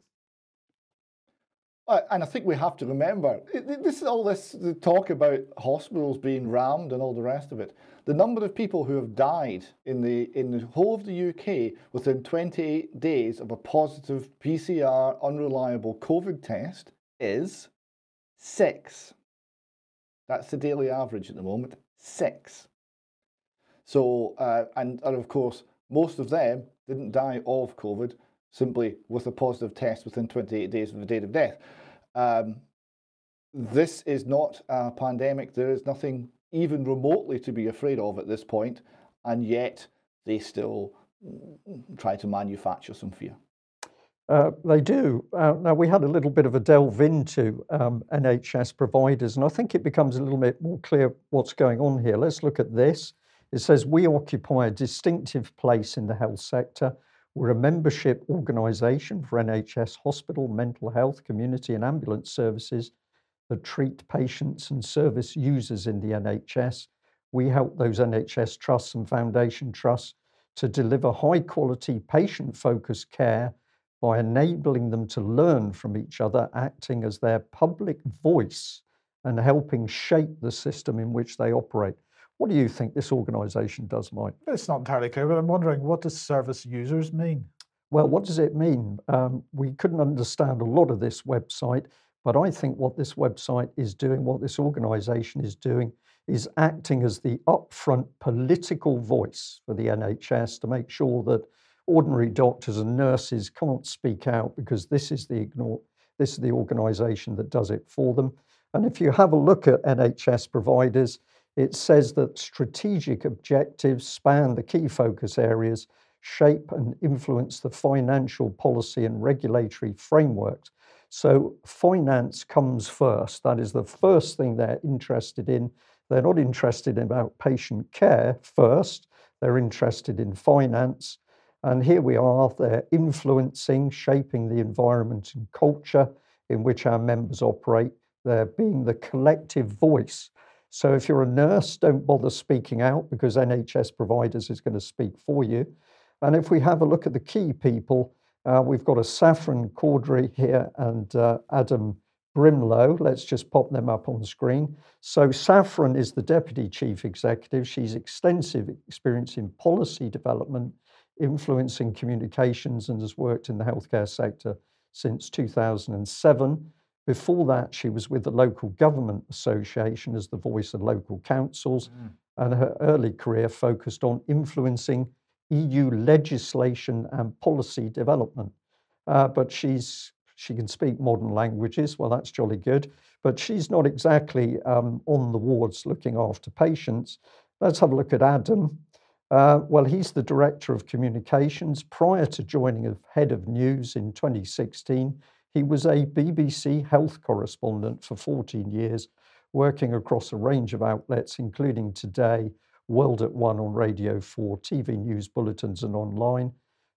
Uh, and I think we have to remember this is all this talk about hospitals being rammed and all the rest of it. The number of people who have died in the in the whole of the UK within 28 days of a positive PCR unreliable COVID test is six. That's the daily average at the moment. Six. So, uh, and, and of course, most of them didn't die of COVID simply with a positive test within 28 days of the date of death. Um, this is not a pandemic. There is nothing even remotely to be afraid of at this point, and yet they still try to manufacture some fear. Uh, they do. Uh, now, we had a little bit of a delve into um, NHS providers, and I think it becomes a little bit more clear what's going on here. Let's look at this. It says we occupy a distinctive place in the health sector we're a membership organisation for NHS hospital, mental health, community, and ambulance services that treat patients and service users in the NHS. We help those NHS trusts and foundation trusts to deliver high quality, patient focused care by enabling them to learn from each other, acting as their public voice and helping shape the system in which they operate. What do you think this organisation does, Mike? It's not entirely clear, but I'm wondering what does service users mean? Well, what does it mean? Um, we couldn't understand a lot of this website, but I think what this website is doing, what this organisation is doing, is acting as the upfront political voice for the NHS to make sure that ordinary doctors and nurses can't speak out because this is the ignore, this is the organisation that does it for them. And if you have a look at NHS providers, it says that strategic objectives span the key focus areas, shape and influence the financial policy and regulatory frameworks. So, finance comes first. That is the first thing they're interested in. They're not interested in about patient care first, they're interested in finance. And here we are, they're influencing, shaping the environment and culture in which our members operate. They're being the collective voice so if you're a nurse, don't bother speaking out because NHS providers is going to speak for you. And if we have a look at the key people, uh, we've got a Saffron Cordery here and uh, Adam Brimelow. Let's just pop them up on screen. So Saffron is the Deputy Chief Executive. She's extensive experience in policy development, influencing communications, and has worked in the healthcare sector since 2007. Before that, she was with the Local Government Association as the voice of local councils, mm. and her early career focused on influencing EU legislation and policy development. Uh, but she's she can speak modern languages. Well, that's jolly good. But she's not exactly um, on the wards looking after patients. Let's have a look at Adam. Uh, well, he's the director of communications. Prior to joining as head of news in 2016, he was a BBC health correspondent for 14 years, working across a range of outlets, including Today, World at One on Radio 4, TV news bulletins, and online.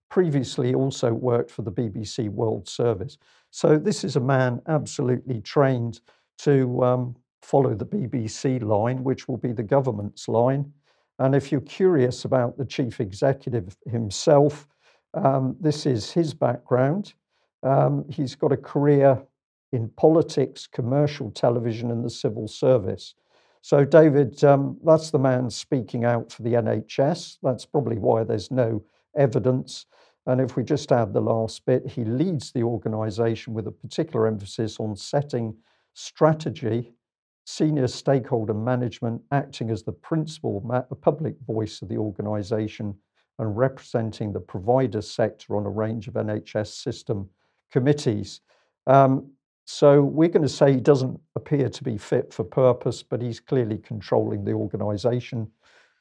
Previously, also worked for the BBC World Service. So, this is a man absolutely trained to um, follow the BBC line, which will be the government's line. And if you're curious about the chief executive himself, um, this is his background. Um, he's got a career in politics, commercial television, and the civil service. So, David, um, that's the man speaking out for the NHS. That's probably why there's no evidence. And if we just add the last bit, he leads the organisation with a particular emphasis on setting strategy, senior stakeholder management, acting as the principal ma- public voice of the organisation, and representing the provider sector on a range of NHS system committees. Um, So we're going to say he doesn't appear to be fit for purpose, but he's clearly controlling the organisation.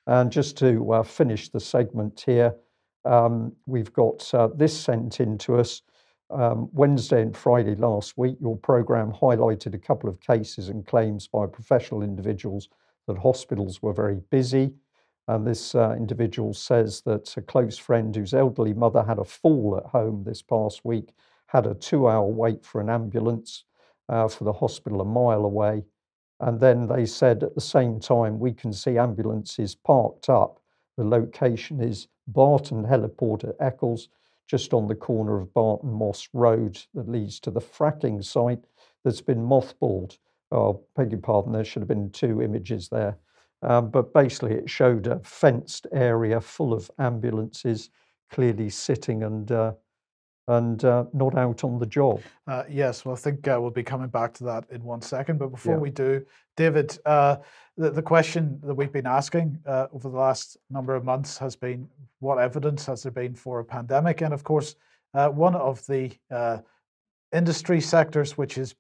And just to uh, finish the segment here, um, we've got uh, this sent in to us. Um, Wednesday and Friday last week, your programme highlighted a couple of cases and claims by professional individuals that hospitals were very busy. And this uh, individual says that a close friend whose elderly mother had a fall at home this past week had a two hour wait for an ambulance uh, for the hospital a mile away. And then they said at the same time, we can see ambulances parked up. The location is Barton Heliport at Eccles, just on the corner of Barton Moss Road that leads to the fracking site that's been mothballed. Oh, beg your pardon, there should have been two images there. Um, but basically, it showed a fenced area full of ambulances clearly sitting and uh, and uh, not out on the job. Uh, yes, well, I think uh, we'll be coming back to that in one second. But before Yeah. we do, David, uh, the, the question that we've been asking uh, over the last number of months has been what evidence has there been for a pandemic? And of course, uh, one of the uh, industry sectors which is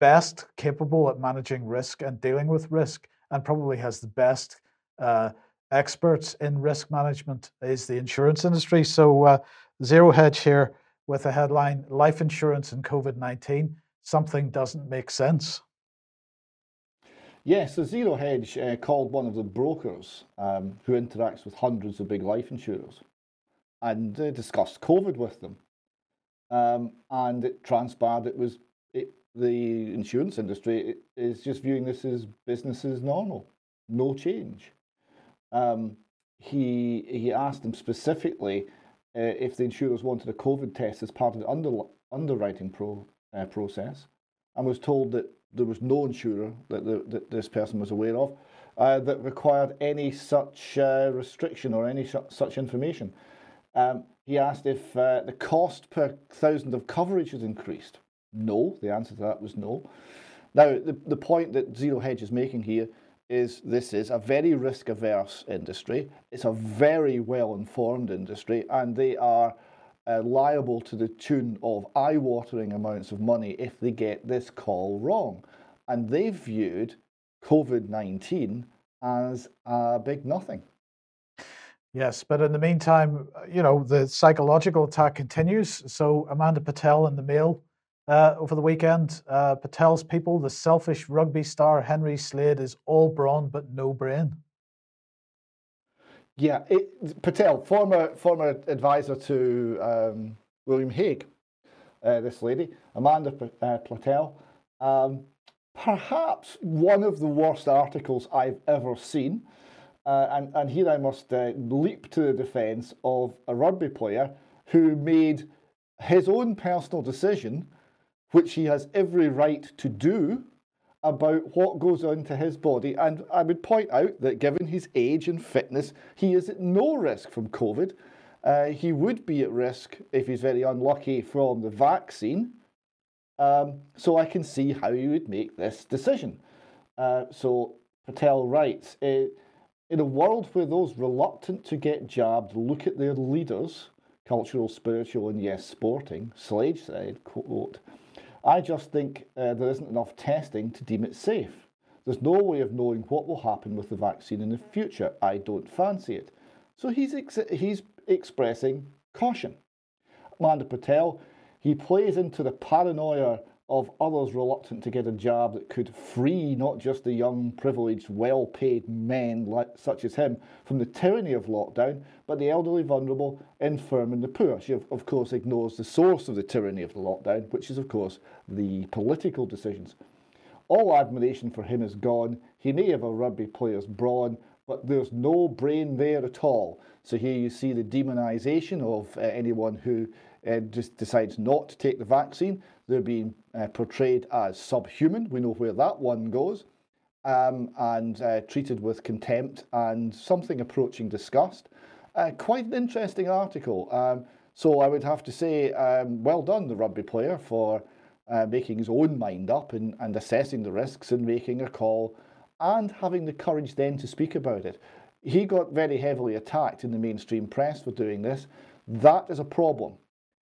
best capable at managing risk and dealing with risk and probably has the best uh, experts in risk management is the insurance industry. So, uh, Zero Hedge here with a headline Life Insurance and COVID 19 Something Doesn't Make Sense. Yes, so Zero Hedge uh, called one of the brokers um, who interacts with hundreds of big life insurers and uh, discussed COVID with them. Um, and it transpired it was it, the insurance industry is just viewing this as business as normal, no change. Um, he he asked them specifically uh, if the insurers wanted a COVID test as part of the under, underwriting pro, uh, process, and was told that there was no insurer that, the, that this person was aware of uh, that required any such uh, restriction or any su- such information. Um, he asked if uh, the cost per thousand of coverage has increased. No, the answer to that was no. Now, the, the point that Zero Hedge is making here is this is a very risk averse industry. It's a very well informed industry, and they are uh, liable to the tune of eye watering amounts of money if they get this call wrong. And they've viewed COVID 19 as a big nothing. Yes, but in the meantime, you know, the psychological attack continues. So, Amanda Platell in the Mail uh, over the weekend, uh, Platell's people, the selfish rugby star Henry Slade is all brawn but no brain. Yeah, it, Platell, former former advisor to um, William Hague, uh, this lady, Amanda uh, Platell, um, perhaps one of the worst articles I've ever seen. Uh, and, and here I must uh, leap to the defence of a rugby player who made his own personal decision, which he has every right to do, about what goes on to his body. And I would point out that given his age and fitness, he is at no risk from COVID. Uh, he would be at risk if he's very unlucky from the vaccine. Um, so I can see how he would make this decision. Uh, so Platell writes uh, In a world where those reluctant to get jabbed look at their leaders, cultural, spiritual, and yes, sporting, Slade said, quote, I just think uh, there isn't enough testing to deem it safe. There's no way of knowing what will happen with the vaccine in the future. I don't fancy it. So he's, ex- he's expressing caution. Amanda Platell, he plays into the paranoia of others reluctant to get a job that could free not just the young, privileged, well paid men like, such as him from the tyranny of lockdown, but the elderly, vulnerable, infirm, and the poor. She, of, of course, ignores the source of the tyranny of the lockdown, which is, of course, the political decisions. All admiration for him is gone. He may have a rugby player's brawn, but there's no brain there at all. So here you see the demonisation of uh, anyone who uh, just decides not to take the vaccine. They're being uh, portrayed as subhuman. We know where that one goes. Um, and uh, treated with contempt and something approaching disgust. Uh, quite an interesting article. Um, so I would have to say, um, well done, the rugby player, for uh, making his own mind up and, and assessing the risks and making a call and having the courage then to speak about it. He got very heavily attacked in the mainstream press for doing this. That is a problem.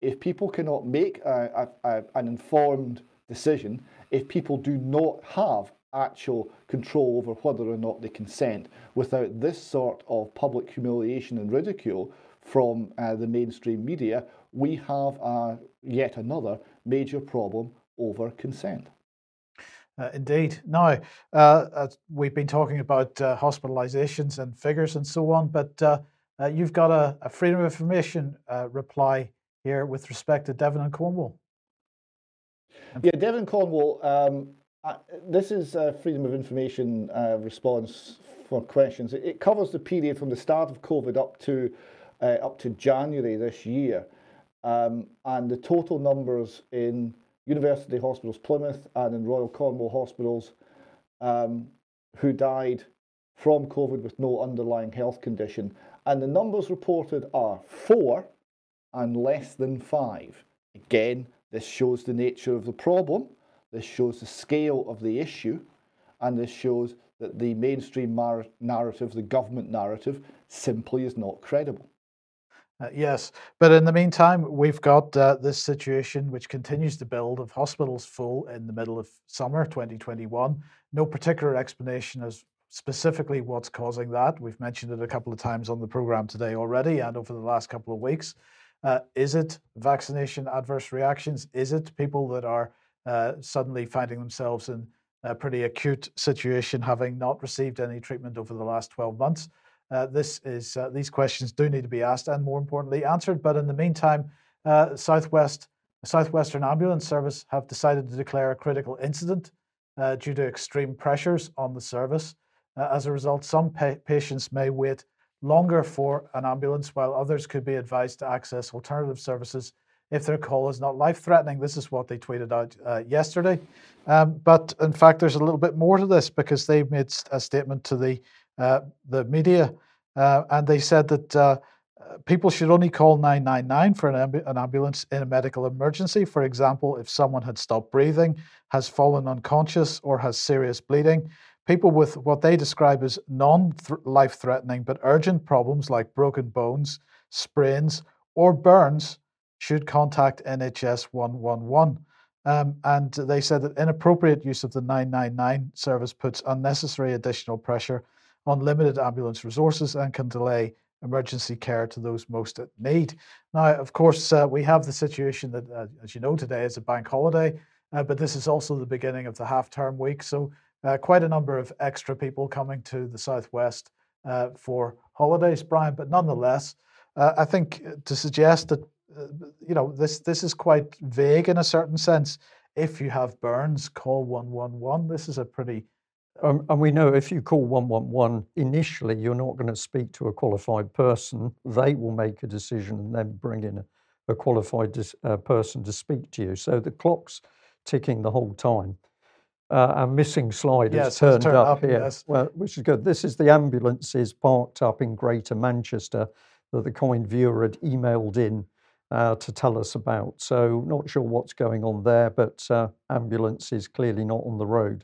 If people cannot make a, a, a, an informed decision if people do not have actual control over whether or not they consent without this sort of public humiliation and ridicule from uh, the mainstream media, we have uh, yet another major problem over consent. Uh, indeed. Now, uh, we've been talking about uh, hospitalizations and figures and so on, but uh, uh, you've got a, a, Freedom of Information uh, reply here with respect to Devon and Cornwall. Yeah, Devon Cornwall, um, this is a Freedom of Information response for questions. It, it, covers the period from the start of COVID up to up to January this year, um, and the total numbers in University Hospitals Plymouth and in Royal Cornwall Hospitals um, who died from COVID with no underlying health condition. And the numbers reported are four and less than five. Again, this shows the nature of the problem, this shows the scale of the issue, and this shows that the mainstream narrative, the government narrative, simply is not credible. Uh, yes, but in the meantime, we've got uh, this situation which continues to build of hospitals full in the middle of summer 2021. No particular explanation as specifically what's causing that. We've mentioned it a couple of times on the program today already and over the last couple of weeks. Uh, is it vaccination adverse reactions? Is it people that are uh, suddenly finding themselves in a pretty acute situation, having not received any treatment over the last 12 months? Uh, this is uh, these questions do need to be asked and more importantly answered. But in the meantime, uh, Southwest Southwestern Ambulance Service have decided to declare a critical incident uh, due to extreme pressures on the service. As a result, some pa- patients may wait longer for an ambulance, while others could be advised to access alternative services if their call is not life threatening. This is what they tweeted out uh, yesterday. Um, but in fact, there's a little bit more to this because they made a statement to the uh, the media, uh, and they said that uh, people should only call 999 for an, amb- an, ambulance in a medical emergency. For example, if someone had stopped breathing, has fallen unconscious, or has serious bleeding. People with what they describe as non life threatening but urgent problems like broken bones, sprains, or burns should contact NHS 111. Um, and they said that inappropriate use of the 999 service puts unnecessary additional pressure on limited ambulance resources and can delay emergency care to those most at need. Now, of course, uh, we have the situation that, uh, as you know, today is a bank holiday, uh, but this is also the beginning of the half term week. So, uh, quite a number of extra people coming to the Southwest uh, for holidays, Brian. But nonetheless, uh, I think to suggest that, you know, this, this is quite vague in a certain sense. If you have burns, call 111. This is a pretty um, and we know if you call 111 initially, you're not going to speak to a qualified person. They will make a decision and then bring in a, a qualified dis, uh, person to speak to you. So the clock's ticking the whole time. Uh, our missing slide yes, has turned, turned up, up, here, yes. well, which is good. This is the ambulances parked up in Greater Manchester that the kind viewer had emailed in uh, to tell us about. So, not sure what's going on there, but uh, ambulance is clearly not on the road.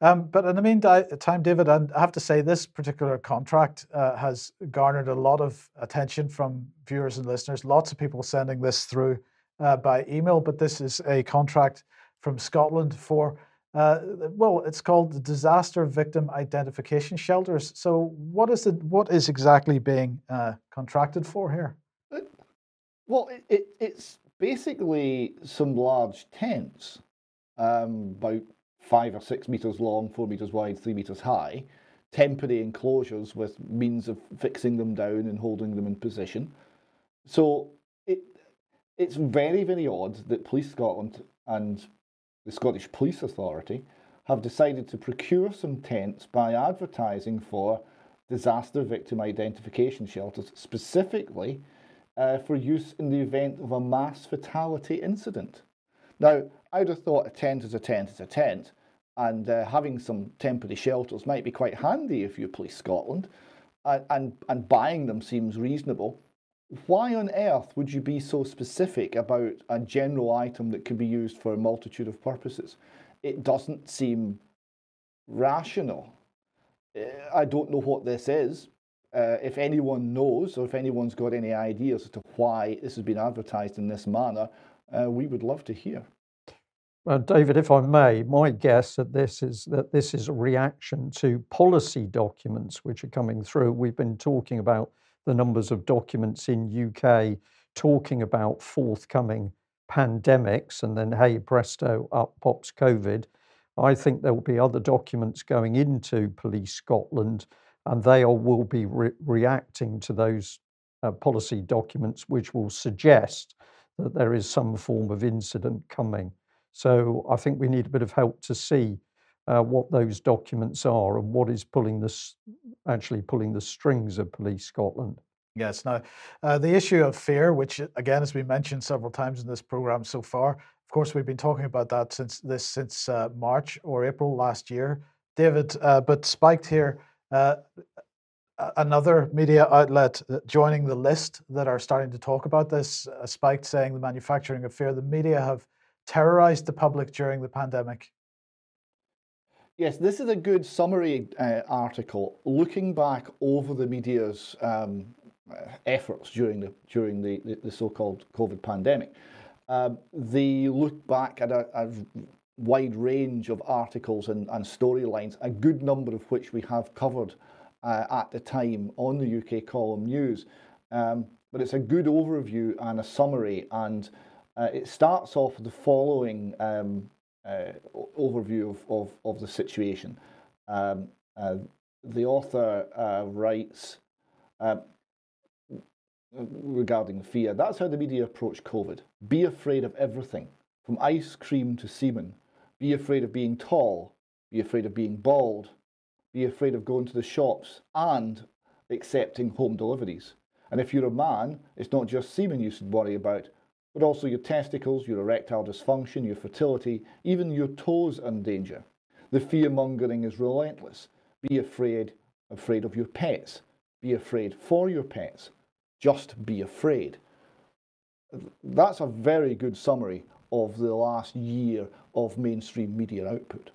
Um, but in the meantime, David, I have to say this particular contract uh, has garnered a lot of attention from viewers and listeners. Lots of people sending this through uh, by email, but this is a contract from Scotland for, uh, well, it's called the Disaster Victim Identification Shelters. So, what is it? What is exactly being uh, contracted for here? Uh, well, it, it, it's basically some large tents, um, about five or six meters long, four meters wide, three meters high, temporary enclosures with means of fixing them down and holding them in position. So it it's very, very odd that Police Scotland and the Scottish Police Authority have decided to procure some tents by advertising for disaster victim identification shelters, specifically uh, for use in the event of a mass fatality incident. Now, I'd have thought a tent is a tent is a tent, and uh, having some temporary shelters might be quite handy if you're police Scotland, and, and, and buying them seems reasonable. Why on earth would you be so specific about a general item that can be used for a multitude of purposes? It doesn't seem rational. Uh, I don't know what this is. Uh, if anyone knows or if anyone's got any ideas as to why this has been advertised in this manner, uh, we would love to hear. Uh, David, if I may, my guess at this is that this is a reaction to policy documents which are coming through. We've been talking about the numbers of documents in UK talking about forthcoming pandemics, and then hey presto, up pops COVID. I think there will be other documents going into Police Scotland, and they all will be re- reacting to those uh, policy documents, which will suggest that there is some form of incident coming. So I think we need a bit of help to see uh, what those documents are and what is pulling this actually pulling the strings of Police Scotland. Yes. Now, uh, the issue of fear, which again has been mentioned several times in this program so far, of course, we've been talking about that since this since uh, March or April last year, David. Uh, but spiked here, uh, another media outlet joining the list that are starting to talk about this. Uh, spiked saying the manufacturing of fear. The media have terrorized the public during the pandemic. Yes, this is a good summary uh, article looking back over the media's um, uh, efforts during the during the, the, the so-called COVID pandemic. Um, they look back at a, a, wide range of articles and, and storylines, a good number of which we have covered uh, at the time on the UK column news. Um, but it's a good overview and a summary, and uh, it starts off with the following um, overview of, of, of, the situation. Um, uh, the author uh, writes um, regarding fear. That's how the media approach COVID. Be afraid of everything, from ice cream to semen. Be afraid of being tall. Be afraid of being bald. Be afraid of going to the shops and accepting home deliveries. And if you're a man, it's not just semen you should worry about, but also your testicles, your erectile dysfunction, your fertility, even your toes in danger. The fear mongering is relentless. Be afraid, afraid of your pets. Be afraid for your pets. Just be afraid. That's a very good summary of the last year of mainstream media output.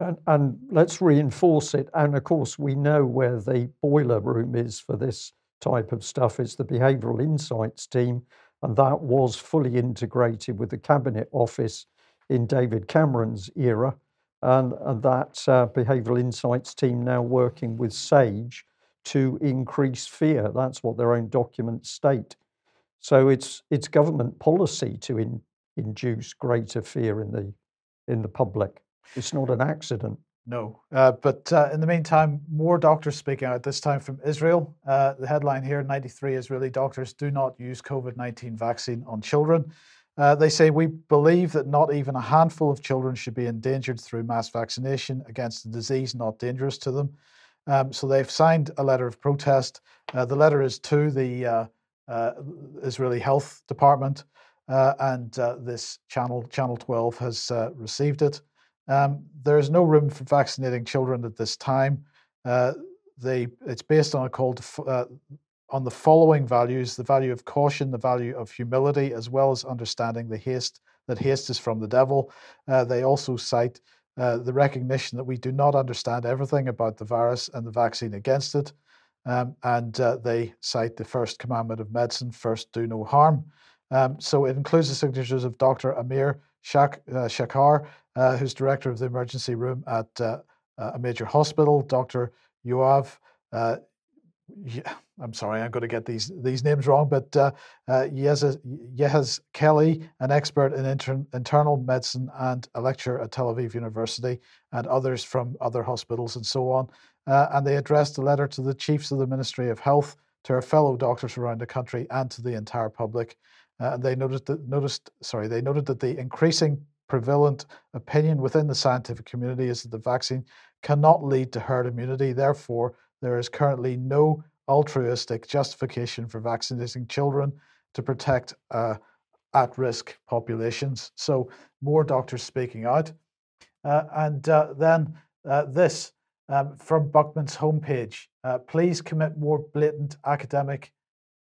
And, and, let's reinforce it. And of course, we know where the boiler room is for this type of stuff. It's the Behavioural Insights team and that was fully integrated with the Cabinet Office in David Cameron's era. And, and that uh, behavioural insights team now working with SAGE to increase fear. That's what their own documents state. So it's it's government policy to in, induce greater fear in the in the public. It's not an accident. No, uh, but uh, in the meantime, more doctors speaking out, this time from Israel. Uh, the headline here 93 Israeli doctors do not use COVID 19 vaccine on children. Uh, they say, We believe that not even a handful of children should be endangered through mass vaccination against a disease not dangerous to them. Um, so they've signed a letter of protest. Uh, the letter is to the uh, Israeli Health Department, and this channel, Channel 12, has received it. Um, there is no room for vaccinating children at this time. Uh, they, it's based on a call to, uh, on the following values: the value of caution, the value of humility, as well as understanding the haste that haste is from the devil. Uh, they also cite uh, the recognition that we do not understand everything about the virus and the vaccine against it. Um, and uh, they cite the first commandment of medicine: first, do no harm. Um, so it includes the signatures of Dr. Amir Shak, uh, Shakar, uh, who's director of the emergency room at uh, a major hospital, Dr. Yoav. I'm sorry, I'm going to get these these names wrong, but uh, uh, Kelly, an expert in inter- internal medicine and a lecturer at Tel Aviv University, and others from other hospitals and so on. Uh, and they addressed a letter to the chiefs of the Ministry of Health, to our fellow doctors around the country, and to the entire public. Uh, they noticed that, noticed sorry they noted that the increasing prevalent opinion within the scientific community is that the vaccine cannot lead to herd immunity. Therefore, there is currently no altruistic justification for vaccinating children to protect uh, at risk populations. So, more doctors speaking out. Uh, and uh, then uh, this um, from Buckman's homepage uh, please commit more blatant academic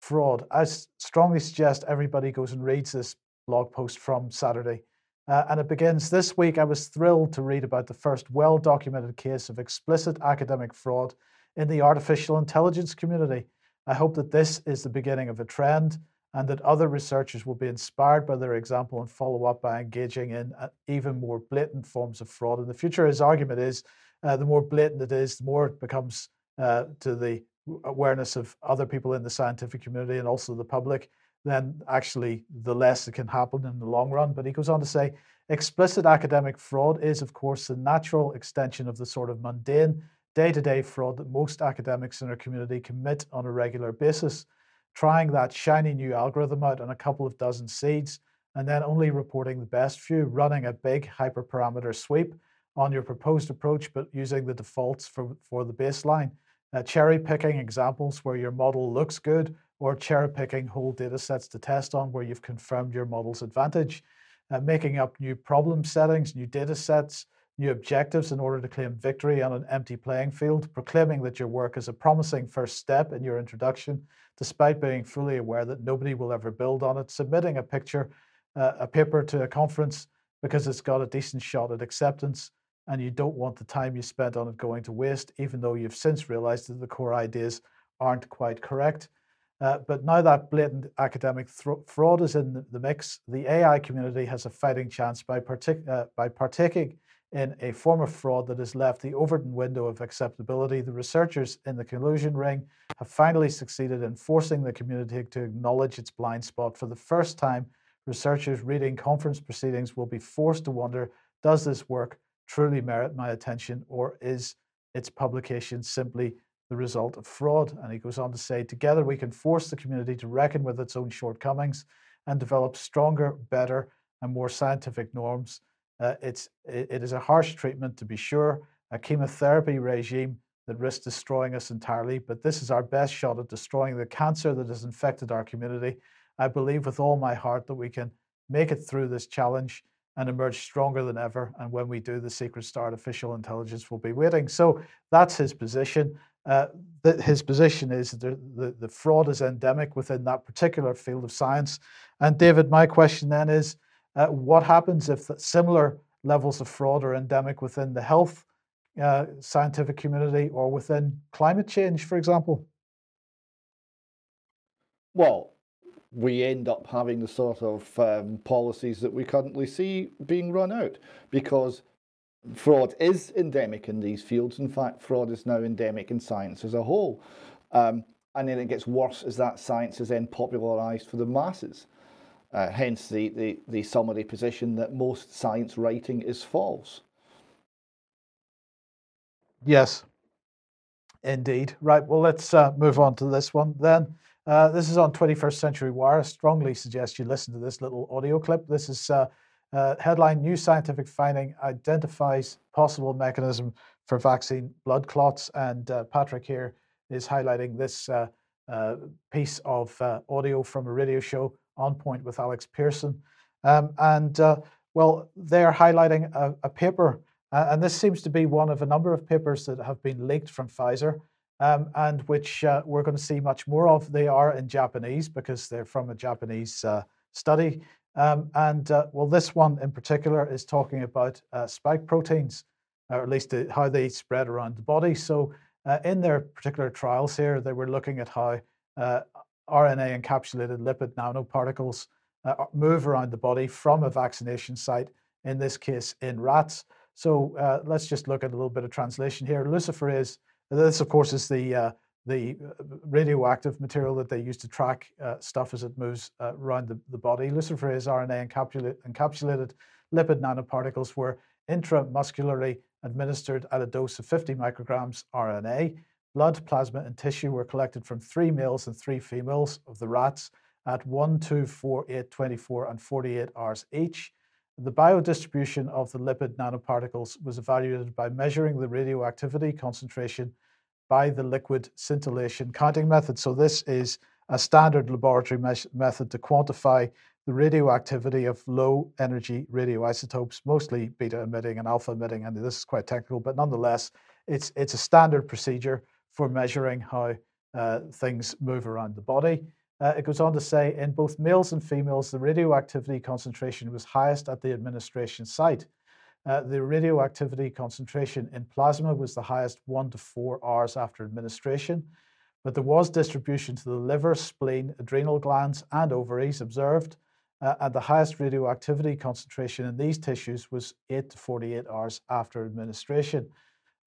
fraud. I strongly suggest everybody goes and reads this blog post from Saturday. Uh, and it begins this week. I was thrilled to read about the first well documented case of explicit academic fraud in the artificial intelligence community. I hope that this is the beginning of a trend and that other researchers will be inspired by their example and follow up by engaging in uh, even more blatant forms of fraud in the future. His argument is uh, the more blatant it is, the more it becomes uh, to the awareness of other people in the scientific community and also the public, then actually the less it can happen in the long run. But he goes on to say explicit academic fraud is, of course, the natural extension of the sort of mundane day to day fraud that most academics in our community commit on a regular basis trying that shiny new algorithm out on a couple of dozen seeds, and then only reporting the best few, running a big hyperparameter sweep on your proposed approach, but using the defaults for, for the baseline. Uh, cherry picking examples where your model looks good, or cherry picking whole data sets to test on where you've confirmed your model's advantage. Uh, making up new problem settings, new data sets, new objectives in order to claim victory on an empty playing field, proclaiming that your work is a promising first step in your introduction, despite being fully aware that nobody will ever build on it, submitting a picture, uh, a paper to a conference because it's got a decent shot at acceptance, and you don't want the time you spent on it going to waste, even though you've since realized that the core ideas aren't quite correct. Uh, but now that blatant academic fraud is in the, the, mix, the AI community has a fighting chance by, partic- uh, by partaking in a form of fraud that has left the Overton window of acceptability. The researchers in the collusion ring have finally succeeded in forcing the community to acknowledge its blind spot. For the first time, researchers reading conference proceedings will be forced to wonder does this work truly merit my attention, or is its publication simply the result of fraud? And he goes on to say, together we can force the community to reckon with its own shortcomings and develop stronger, better, and more scientific norms uh, it's, it, it is a harsh treatment, to be sure, a chemotherapy regime that risks destroying us entirely, but this is our best shot at destroying the cancer that has infected our community. I believe with all my heart that we can make it through this challenge and emerge stronger than ever. And when we do, the secret star artificial intelligence will be waiting. So that's his position. Uh, his position is the, the, the fraud is endemic within that particular field of science. And David, my question then is uh, what happens if similar levels of fraud are endemic within the health uh, scientific community or within climate change, for example? Well, we end up having the sort of um, policies that we currently see being run out because fraud is endemic in these fields. In fact, fraud is now endemic in science as a whole. Um, and then it gets worse as that science is then popularized for the masses. Uh, hence the, the, the summary position that most science writing is false. Yes, indeed. Right, well, let's uh, move on to this one then. Uh, this is on 21st Century Wire. I strongly suggest you listen to this little audio clip. This is uh, uh, headline New scientific finding identifies possible mechanism for vaccine blood clots. And uh, Patrick here is highlighting this piece of audio from a radio show on Point with Alex Pierson. Um, and uh, well, they're highlighting a, a paper, uh, and this seems to be one of a number of papers that have been leaked from Pfizer. Um, and which uh, we're going to see much more of. They are in Japanese because they're from a Japanese uh, study. Um, and uh, well, this one in particular is talking about uh, spike proteins, or at least how they spread around the body. So, in their particular trials here, they were looking at how RNA encapsulated lipid nanoparticles uh, move around the body from a vaccination site, in this case in rats. So uh, let's just look at a little bit of translation here. This of course is the, uh, the uh, radioactive material that they use to track uh, stuff as it moves uh, around the, the body. Luciferase RNA encapsulated, encapsulated lipid nanoparticles were intramuscularly administered at a dose of 50 micrograms RNA. Blood, plasma, and tissue were collected from three males and three females of the rats at 1, 2, 4, 8, 24, and 48 hours each. The biodistribution of the lipid nanoparticles was evaluated by measuring the radioactivity concentration by the liquid scintillation counting method. So, this is a standard laboratory method to quantify the radioactivity of low energy radioisotopes, mostly beta emitting and alpha emitting. And this is quite technical, but nonetheless, it's, it's a standard procedure for measuring how uh, things move around the body. Uh, it goes on to say in both males and females, the radioactivity concentration was highest at the administration site. Uh, the radioactivity concentration in plasma was the highest one to four hours after administration. but there was distribution to the liver, spleen, adrenal glands, and ovaries observed. Uh, and the highest radioactivity concentration in these tissues was 8 to 48 hours after administration.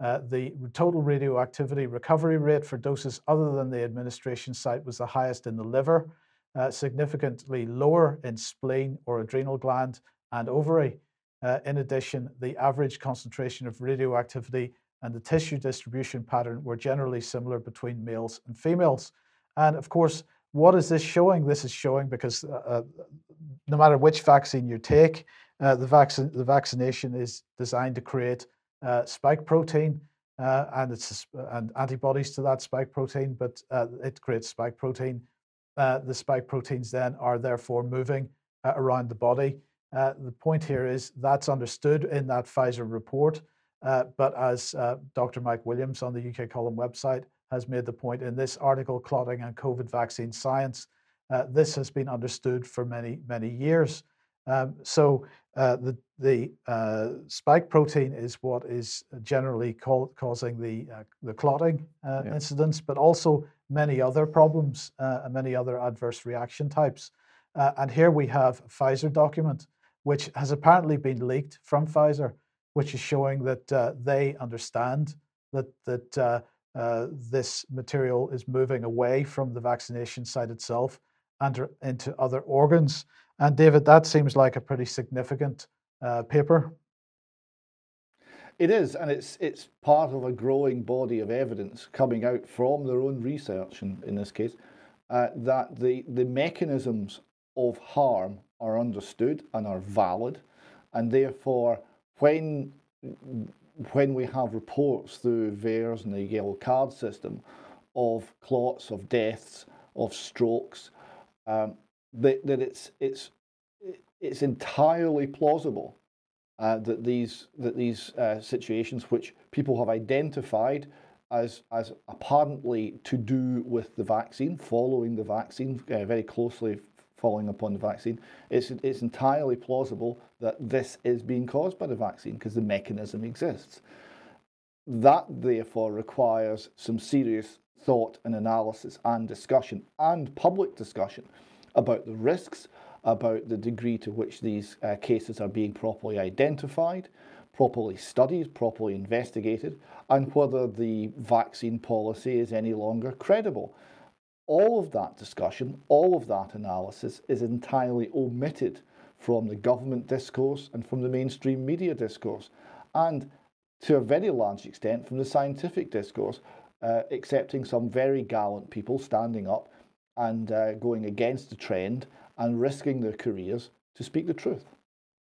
Uh, the total radioactivity recovery rate for doses other than the administration site was the highest in the liver, uh, significantly lower in spleen or adrenal gland and ovary. Uh, in addition, the average concentration of radioactivity and the tissue distribution pattern were generally similar between males and females. And of course, what is this showing? This is showing because uh, uh no matter which vaccine you take, the, vaccine, the vaccination is designed to create spike protein uh, and it's and antibodies to that spike protein, but uh, it creates spike protein. Uh, the spike proteins then are therefore moving uh, around the body. the point here is that's understood in that Pfizer report, but as Dr. Mike Williams on the UK Column website has made the point in this article, Clotting and COVID Vaccine Science, this has been understood for many, many years. Um, so uh, the the uh, spike protein is what is generally called, causing the uh, the clotting uh, yeah. incidents, but also many other problems uh, and many other adverse reaction types. Uh, and here we have a Pfizer document, which has apparently been leaked from Pfizer, which is showing that they understand that that this material is moving away from the vaccination site itself and into other organs. And David, that seems like a pretty significant uh, paper. It is, and it's it's part of a growing body of evidence coming out from their own research, in, in this case, uh, that the, the mechanisms of harm are understood and are valid, and therefore, when when we have reports through VAERS and the yellow card system of clots, of deaths, of strokes, um, that, that it's it's it's entirely plausible uh, that these that these uh, situations, which people have identified as as apparently to do with the vaccine, following the vaccine, uh, very closely following upon the vaccine, it's it's entirely plausible that this is being caused by the vaccine because the mechanism exists. That therefore requires some serious thought and analysis and discussion and public discussion about the risks, about the degree to which these uh, cases are being properly identified, properly studied, properly investigated, and whether the vaccine policy is any longer credible. All of that discussion, all of that analysis is entirely omitted from the government discourse and from the mainstream media discourse, and to a very large extent from the scientific discourse, uh, excepting some very gallant people standing up and uh, going against the trend and risking their careers to speak the truth.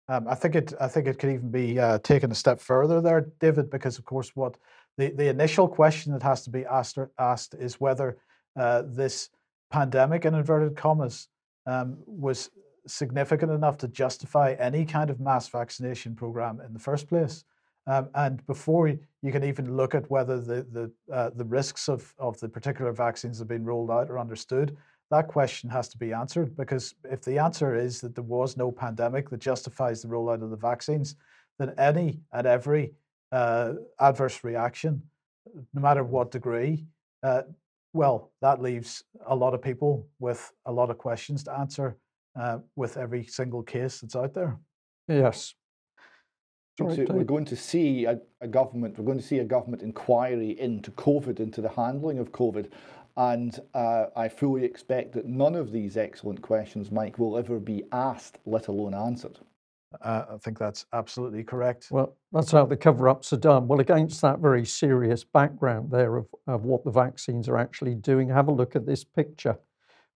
Um, I think it. I think it could even be uh, taken a step further there, David, because of course, what the, the initial question that has to be asked asked is whether uh, this pandemic, in inverted commas, um, was significant enough to justify any kind of mass vaccination program in the first place. Um, and before you can even look at whether the the uh, the risks of of the particular vaccines have been rolled out or understood, that question has to be answered. Because if the answer is that there was no pandemic that justifies the rollout of the vaccines, then any and every uh, adverse reaction, no matter what degree, uh, well, that leaves a lot of people with a lot of questions to answer uh, with every single case that's out there. Yes, Sorry, we're going to see a, a, government, we're going to see a government inquiry into COVID, into the handling of COVID. And uh, I fully expect that none of these excellent questions, Mike, will ever be asked, let alone answered. Uh, I think that's absolutely correct. Well, that's how the cover ups are done. Well, against that very serious background there of, of what the vaccines are actually doing, have a look at this picture,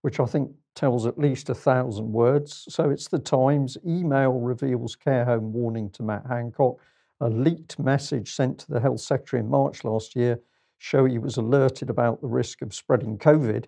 which I think tells at least a thousand words. So it's the Times. Email reveals care home warning to Matt Hancock. A leaked message sent to the Health Secretary in March last year show he was alerted about the risk of spreading COVID.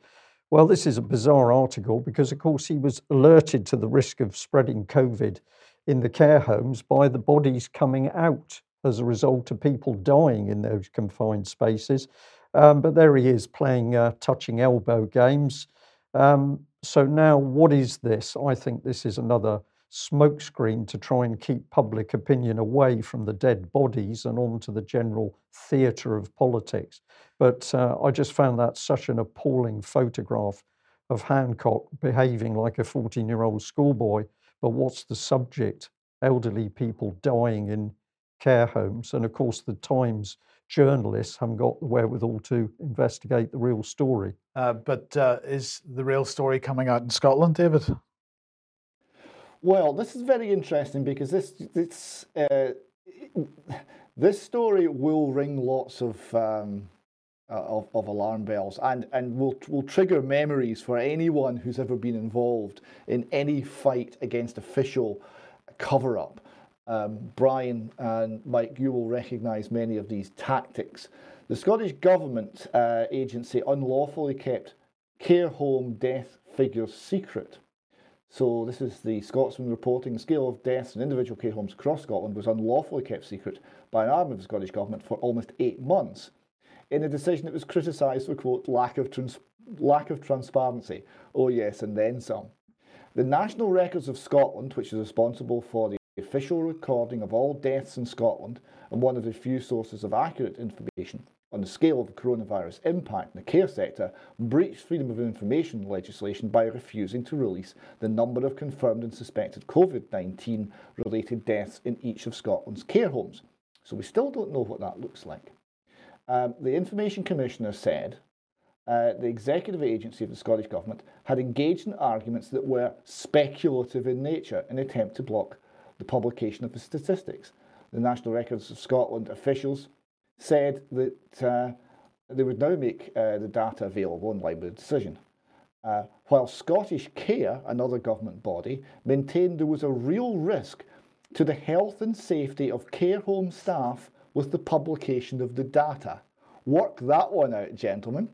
Well, this is a bizarre article because, of course, he was alerted to the risk of spreading COVID in the care homes by the bodies coming out as a result of people dying in those confined spaces. Um, but there he is playing uh, touching elbow games. Um, so now, what is this? I think this is another smokescreen to try and keep public opinion away from the dead bodies and onto the general theatre of politics. But uh, I just found that such an appalling photograph of Hancock behaving like a 14 year old schoolboy. But what's the subject? Elderly people dying in care homes. And of course, the Times journalists haven't got the wherewithal to investigate the real story. Uh, but uh, is the real story coming out in Scotland, David? Well, this is very interesting because this this uh, this story will ring lots of, um, uh, of of alarm bells and and will will trigger memories for anyone who's ever been involved in any fight against official cover up. Um, Brian and Mike, you will recognise many of these tactics. The Scottish Government uh, agency unlawfully kept care home death figures secret. So this is the Scotsman reporting the scale of deaths in individual care homes across Scotland was unlawfully kept secret by an arm of the Scottish Government for almost eight months in a decision that was criticised for, quote, lack of, trans- lack of transparency. Oh yes, and then some. The National Records of Scotland, which is responsible for the official recording of all deaths in Scotland and one of the few sources of accurate information, on the scale of the coronavirus impact in the care sector breached freedom of information legislation by refusing to release the number of confirmed and suspected COVID 19 related deaths in each of Scotland's care homes. So we still don't know what that looks like. Um, the Information Commissioner said uh, the executive agency of the Scottish Government had engaged in arguments that were speculative in nature in an attempt to block the publication of the statistics. The National Records of Scotland officials said that uh, they would now make uh, the data available in line with the decision. Uh, while Scottish Care, another government body, maintained there was a real risk to the health and safety of care home staff with the publication of the data. Work that one out, gentlemen.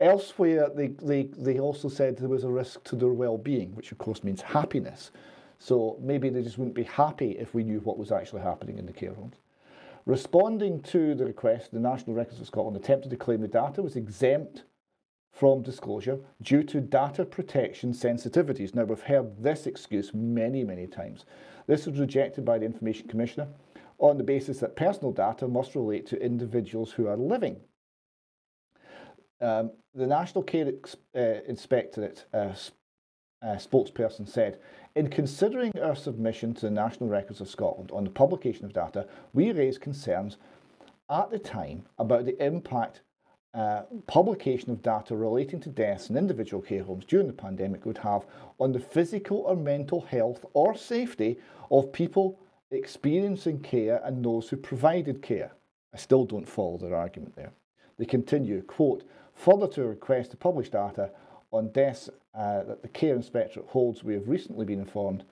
Elsewhere, they, they, they also said there was a risk to their well-being, which of course means happiness. So maybe they just wouldn't be happy if we knew what was actually happening in the care homes. Responding to the request, the National Records of Scotland attempted to claim the data was exempt from disclosure due to data protection sensitivities. Now, we've heard this excuse many, many times. This was rejected by the Information Commissioner on the basis that personal data must relate to individuals who are living. Um, the National Care uh, Inspectorate uh, uh, spokesperson said, in considering our submission to the National Records of Scotland on the publication of data, we raised concerns at the time about the impact uh, publication of data relating to deaths in individual care homes during the pandemic would have on the physical or mental health or safety of people experiencing care and those who provided care. I still don't follow their argument there. They continue, quote, further to request to publish data on deaths uh, that the Care Inspectorate holds, we have recently been informed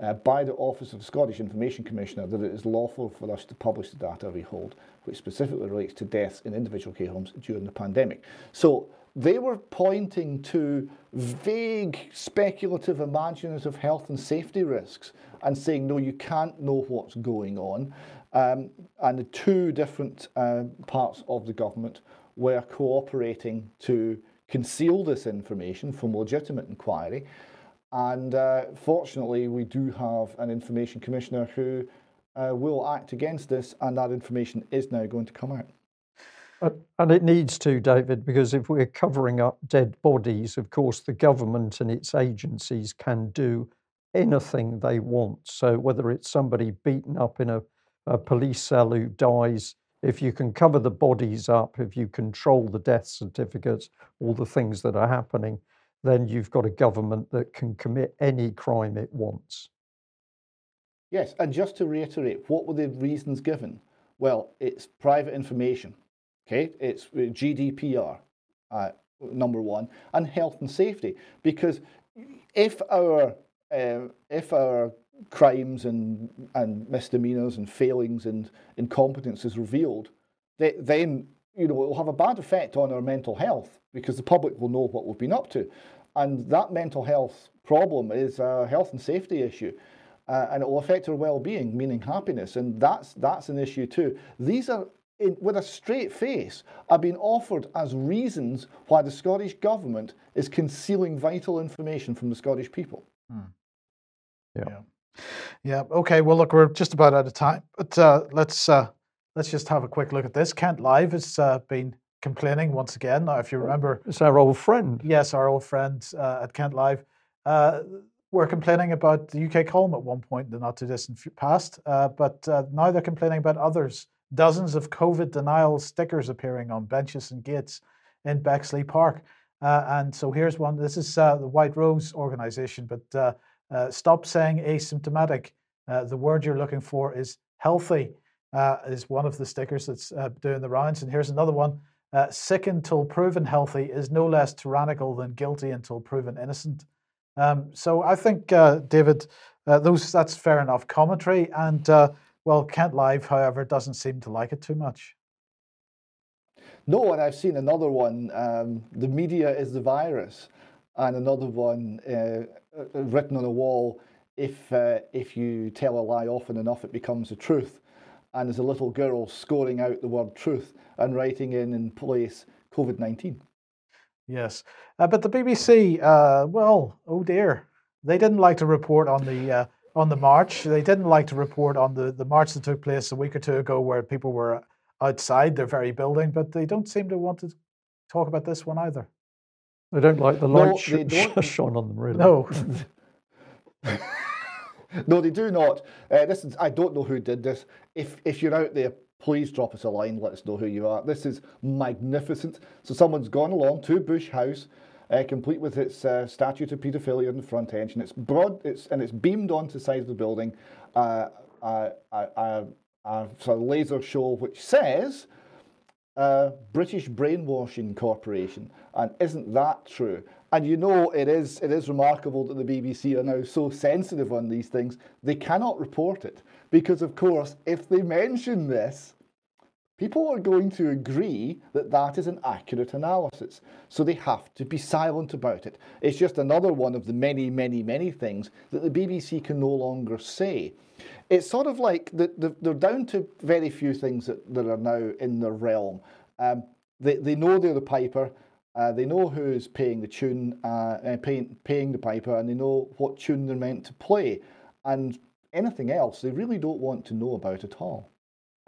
uh, by the Office of Scottish Information Commissioner that it is lawful for us to publish the data we hold, which specifically relates to deaths in individual care homes during the pandemic. So they were pointing to vague, speculative, imaginative health and safety risks and saying, no, you can't know what's going on. Um, and the two different uh, parts of the government were cooperating to conceal this information from legitimate inquiry. And uh, fortunately, we do have an information commissioner who uh, will act against this, and that information is now going to come out. And it needs to, David, because if we're covering up dead bodies, of course, the government and its agencies can do anything they want. So, whether it's somebody beaten up in a, a police cell who dies if you can cover the bodies up, if you control the death certificates, all the things that are happening, then you've got a government that can commit any crime it wants. Yes, and just to reiterate, what were the reasons given? Well, it's private information, okay? It's uh, GDPR, uh, number one, and health and safety. Because if our uh, if our crimes and, and misdemeanors and failings and incompetence is revealed, they, then you know it will have a bad effect on our mental health because the public will know what we've been up to, and that mental health problem is a health and safety issue. Uh, and it will affect our well-being, meaning happiness, and that's that's an issue too. These are, in, with a straight face, are being offered as reasons why the Scottish government is concealing vital information from the Scottish people. Hmm. Yeah. yeah. Yeah. Okay. Well, look, we're just about out of time, but uh, let's uh, let's just have a quick look at this. Kent Live has uh, been complaining once again. Now, if you remember, It's our old friend. yes, our old friend uh, at Kent Live uh, were complaining about the UK column at one point in the not too distant past, uh, but uh, now they're complaining about others. Dozens of COVID denial stickers appearing on benches and gates in Bexley Park. Uh, and so here's one. This is uh, the White Rose organization, but uh, stop saying asymptomatic. Uh, the word you're looking for is healthy, uh, is one of the stickers that's uh, doing the rounds. And here's another one. Uh, sick until proven healthy is no less tyrannical than guilty until proven innocent. Um, so I think, David, those that's fair enough commentary. And well, Kent Live, however, doesn't seem to like it too much. No, and I've seen another one. Um, the media is the virus, and another one uh, written on a wall. If uh, if you tell a lie often enough, it becomes the truth. And there's a little girl scoring out the word truth and writing in in place COVID nineteen. Yes, uh, but the BBC, uh, well, oh dear, they didn't like to report on the uh, on the march. They didn't like to report on the the march that took place a week or two ago, where people were outside their very building. But they don't seem to want to talk about this one either. They don't like the No, light sh- they don't. shone on them, really. No, No, they do not. Uh, this is, I don't know who did this. If if you're out there, please drop us a line. Let us know who you are. This is magnificent. So someone's gone along to Bush House, uh, complete with its uh, statue to paedophilia in the front edge, and it's broad. It's and it's beamed onto the side of the building. Uh, a, a, a, a sort of laser show which says uh, British Brainwashing Corporation. And isn't that true? And you know, it is, it is remarkable that the BBC are now so sensitive on these things. They cannot report it because, of course, if they mention this, people are going to agree that that is an accurate analysis. So they have to be silent about it. It's just another one of the many, many, many things that the BBC can no longer say. It's sort of like the, the, they're down to very few things that, that are now in their realm. Um, they, they know they're the piper. Uh, they know who's paying the tune, uh, uh, paying, paying the piper, and they know what tune they're meant to play. And anything else, they really don't want to know about at all.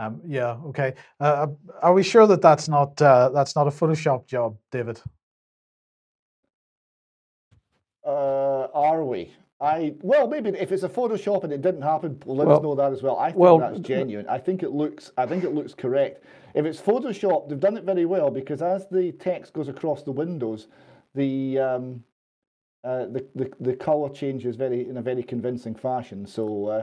um, yeah, okay. Uh, are we sure that that's not uh, that's not a Photoshop job, David? Uh, are we? I well, maybe if it's a Photoshop and it didn't happen, let Well- us know that as well. I think well, that's genuine. I think it looks. I think it looks correct. If it's Photoshop, they've done it very well because as the text goes across the windows, the um, uh, the, the the color changes very in a very convincing fashion. So uh,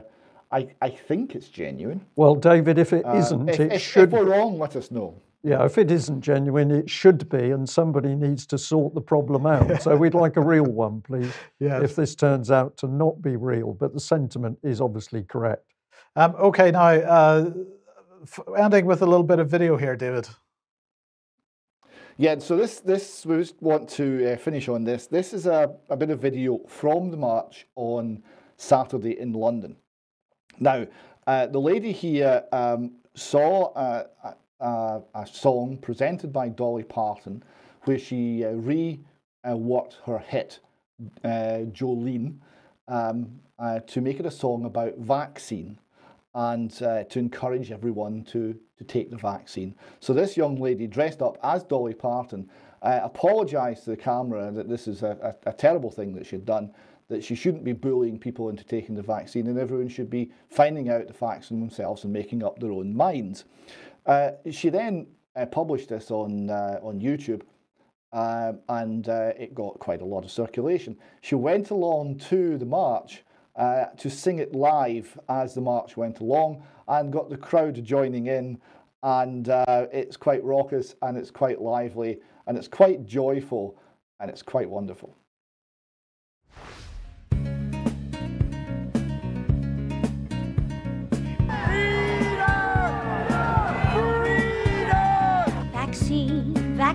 I I think it's genuine. Well, David, if it Uh, not if, it if, should. if we're wrong, let us know. Yeah, if it isn't genuine, it should be, and somebody needs to sort the problem out. So we'd like a real one, please. Yes. If this turns out to not be real, but the sentiment is obviously correct. Um, okay, now uh, f- ending with a little bit of video here, David. Yeah, so this this we just want to uh, finish on this. This is a, a bit of video from the march on Saturday in London. Now, uh, the lady here um, saw a, a, song presented by Dolly Parton where she uh, reworked her hit, uh, Jolene, um, uh, to make it a song about vaccine and uh, to encourage everyone to, to take the vaccine. So this young lady dressed up as Dolly Parton uh, apologised to the camera that this is a, a, a terrible thing that she'd done, that she shouldn't be bullying people into taking the vaccine and everyone should be finding out the facts themselves and making up their own minds. Uh, she then uh, published this on, uh, on YouTube um, and uh, it got quite a lot of circulation. She went along to the march uh, to sing it live as the march went along and got the crowd joining in. And uh, it's quite raucous and it's quite lively and it's quite joyful and it's quite wonderful.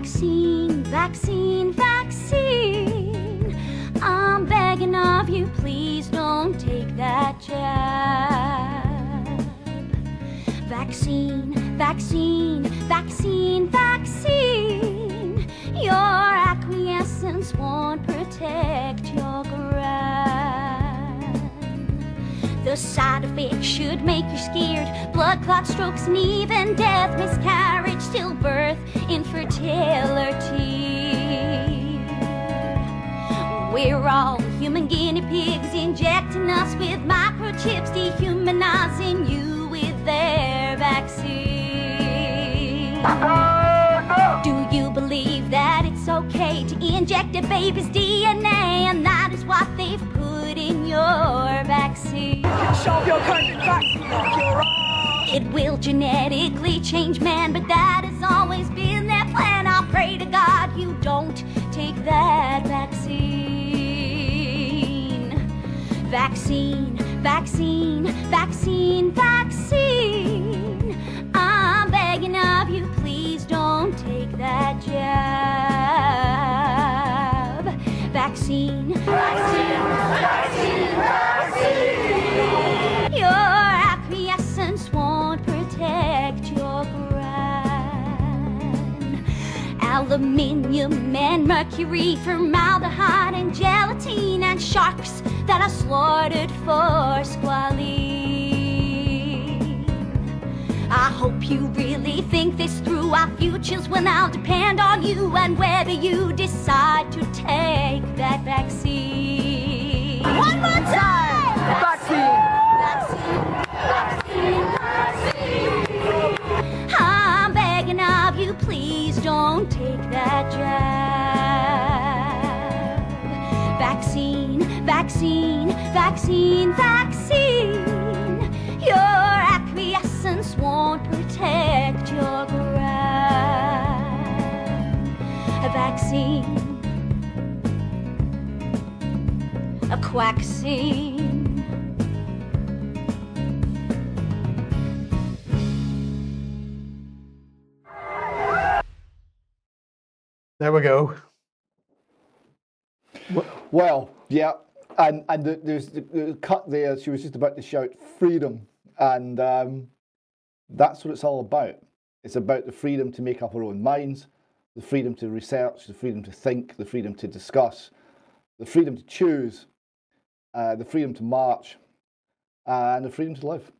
Vaccine, vaccine, vaccine. I'm begging of you, please don't take that jab. Vaccine, vaccine, vaccine, vaccine. Your acquiescence won't protect your grand. The side effects should make you scared. Blood clot strokes and even death, miscarriage, stillbirth, infertility. We're all human guinea pigs injecting us with microchips, dehumanizing you with their vaccine. It's okay to inject a baby's DNA and that is what they've put in your vaccine? Shove your country vaccine up your ass. It will genetically change man, but that has always been their plan. I'll pray to God you don't take that vaccine. Vaccine, vaccine, vaccine, vaccine. I'm begging of you, please don't take that jab. Vaccine, vaccine, vaccine, vaccine. Your acquiescence won't protect your grand. Aluminium and mercury, formaldehyde and gelatine, and sharks that are slaughtered for squalene. I hope you really think this through. Our futures will now depend on you and whether you decide to take that vaccine. One more time! Vaccine. Vaccine, vaccine, vaccine. I'm begging of you, please don't take that jab. Vaccine, vaccine, vaccine, vaccine. A quack scene. There we go. Well, yeah, and and the, there's the, the cut there. She was just about to shout freedom, and um, that's what it's all about. It's about the freedom to make up our own minds, the freedom to research, the freedom to think, the freedom to discuss, the freedom to choose, uh, the freedom to march, and the freedom to live.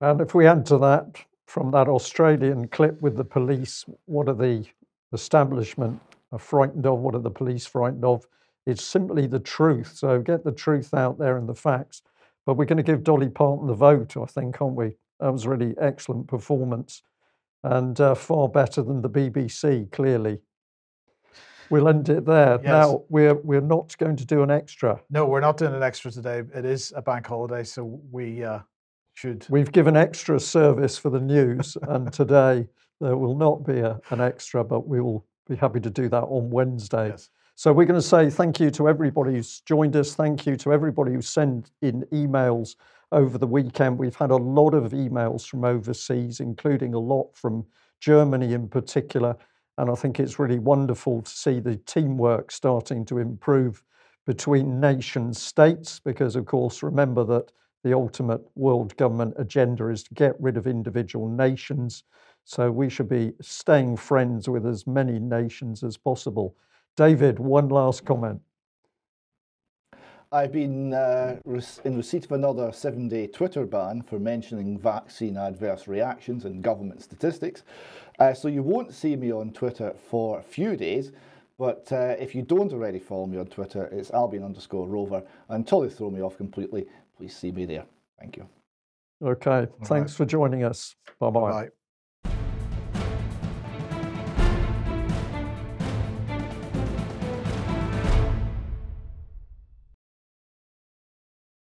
And if we add to that from that Australian clip with the police, what are the establishment are frightened of? What are the police frightened of? It's simply the truth. So get the truth out there and the facts. But we're going to give Dolly Parton the vote, I think, aren't we? That was really excellent performance and uh, far better than the BBC, clearly. We'll end it there. Yes. Now, we're, we're not going to do an extra. No, we're not doing an extra today. It is a bank holiday, so we uh, should. We've given extra service for the news, and today there will not be a, an extra, but we will be happy to do that on Wednesday. Yes. So we're going to say thank you to everybody who's joined us. Thank you to everybody who sent in emails over the weekend. We've had a lot of emails from overseas, including a lot from Germany in particular. And I think it's really wonderful to see the teamwork starting to improve between nation states, because, of course, remember that the ultimate world government agenda is to get rid of individual nations. So we should be staying friends with as many nations as possible. David, one last comment. I've been uh, rec- in receipt of another seven day Twitter ban for mentioning vaccine adverse reactions and government statistics. Uh, so you won't see me on Twitter for a few days. But uh, if you don't already follow me on Twitter, it's Albion underscore rover. Until they throw me off completely, please see me there. Thank you. Okay, thanks for joining us. Bye bye. Bye.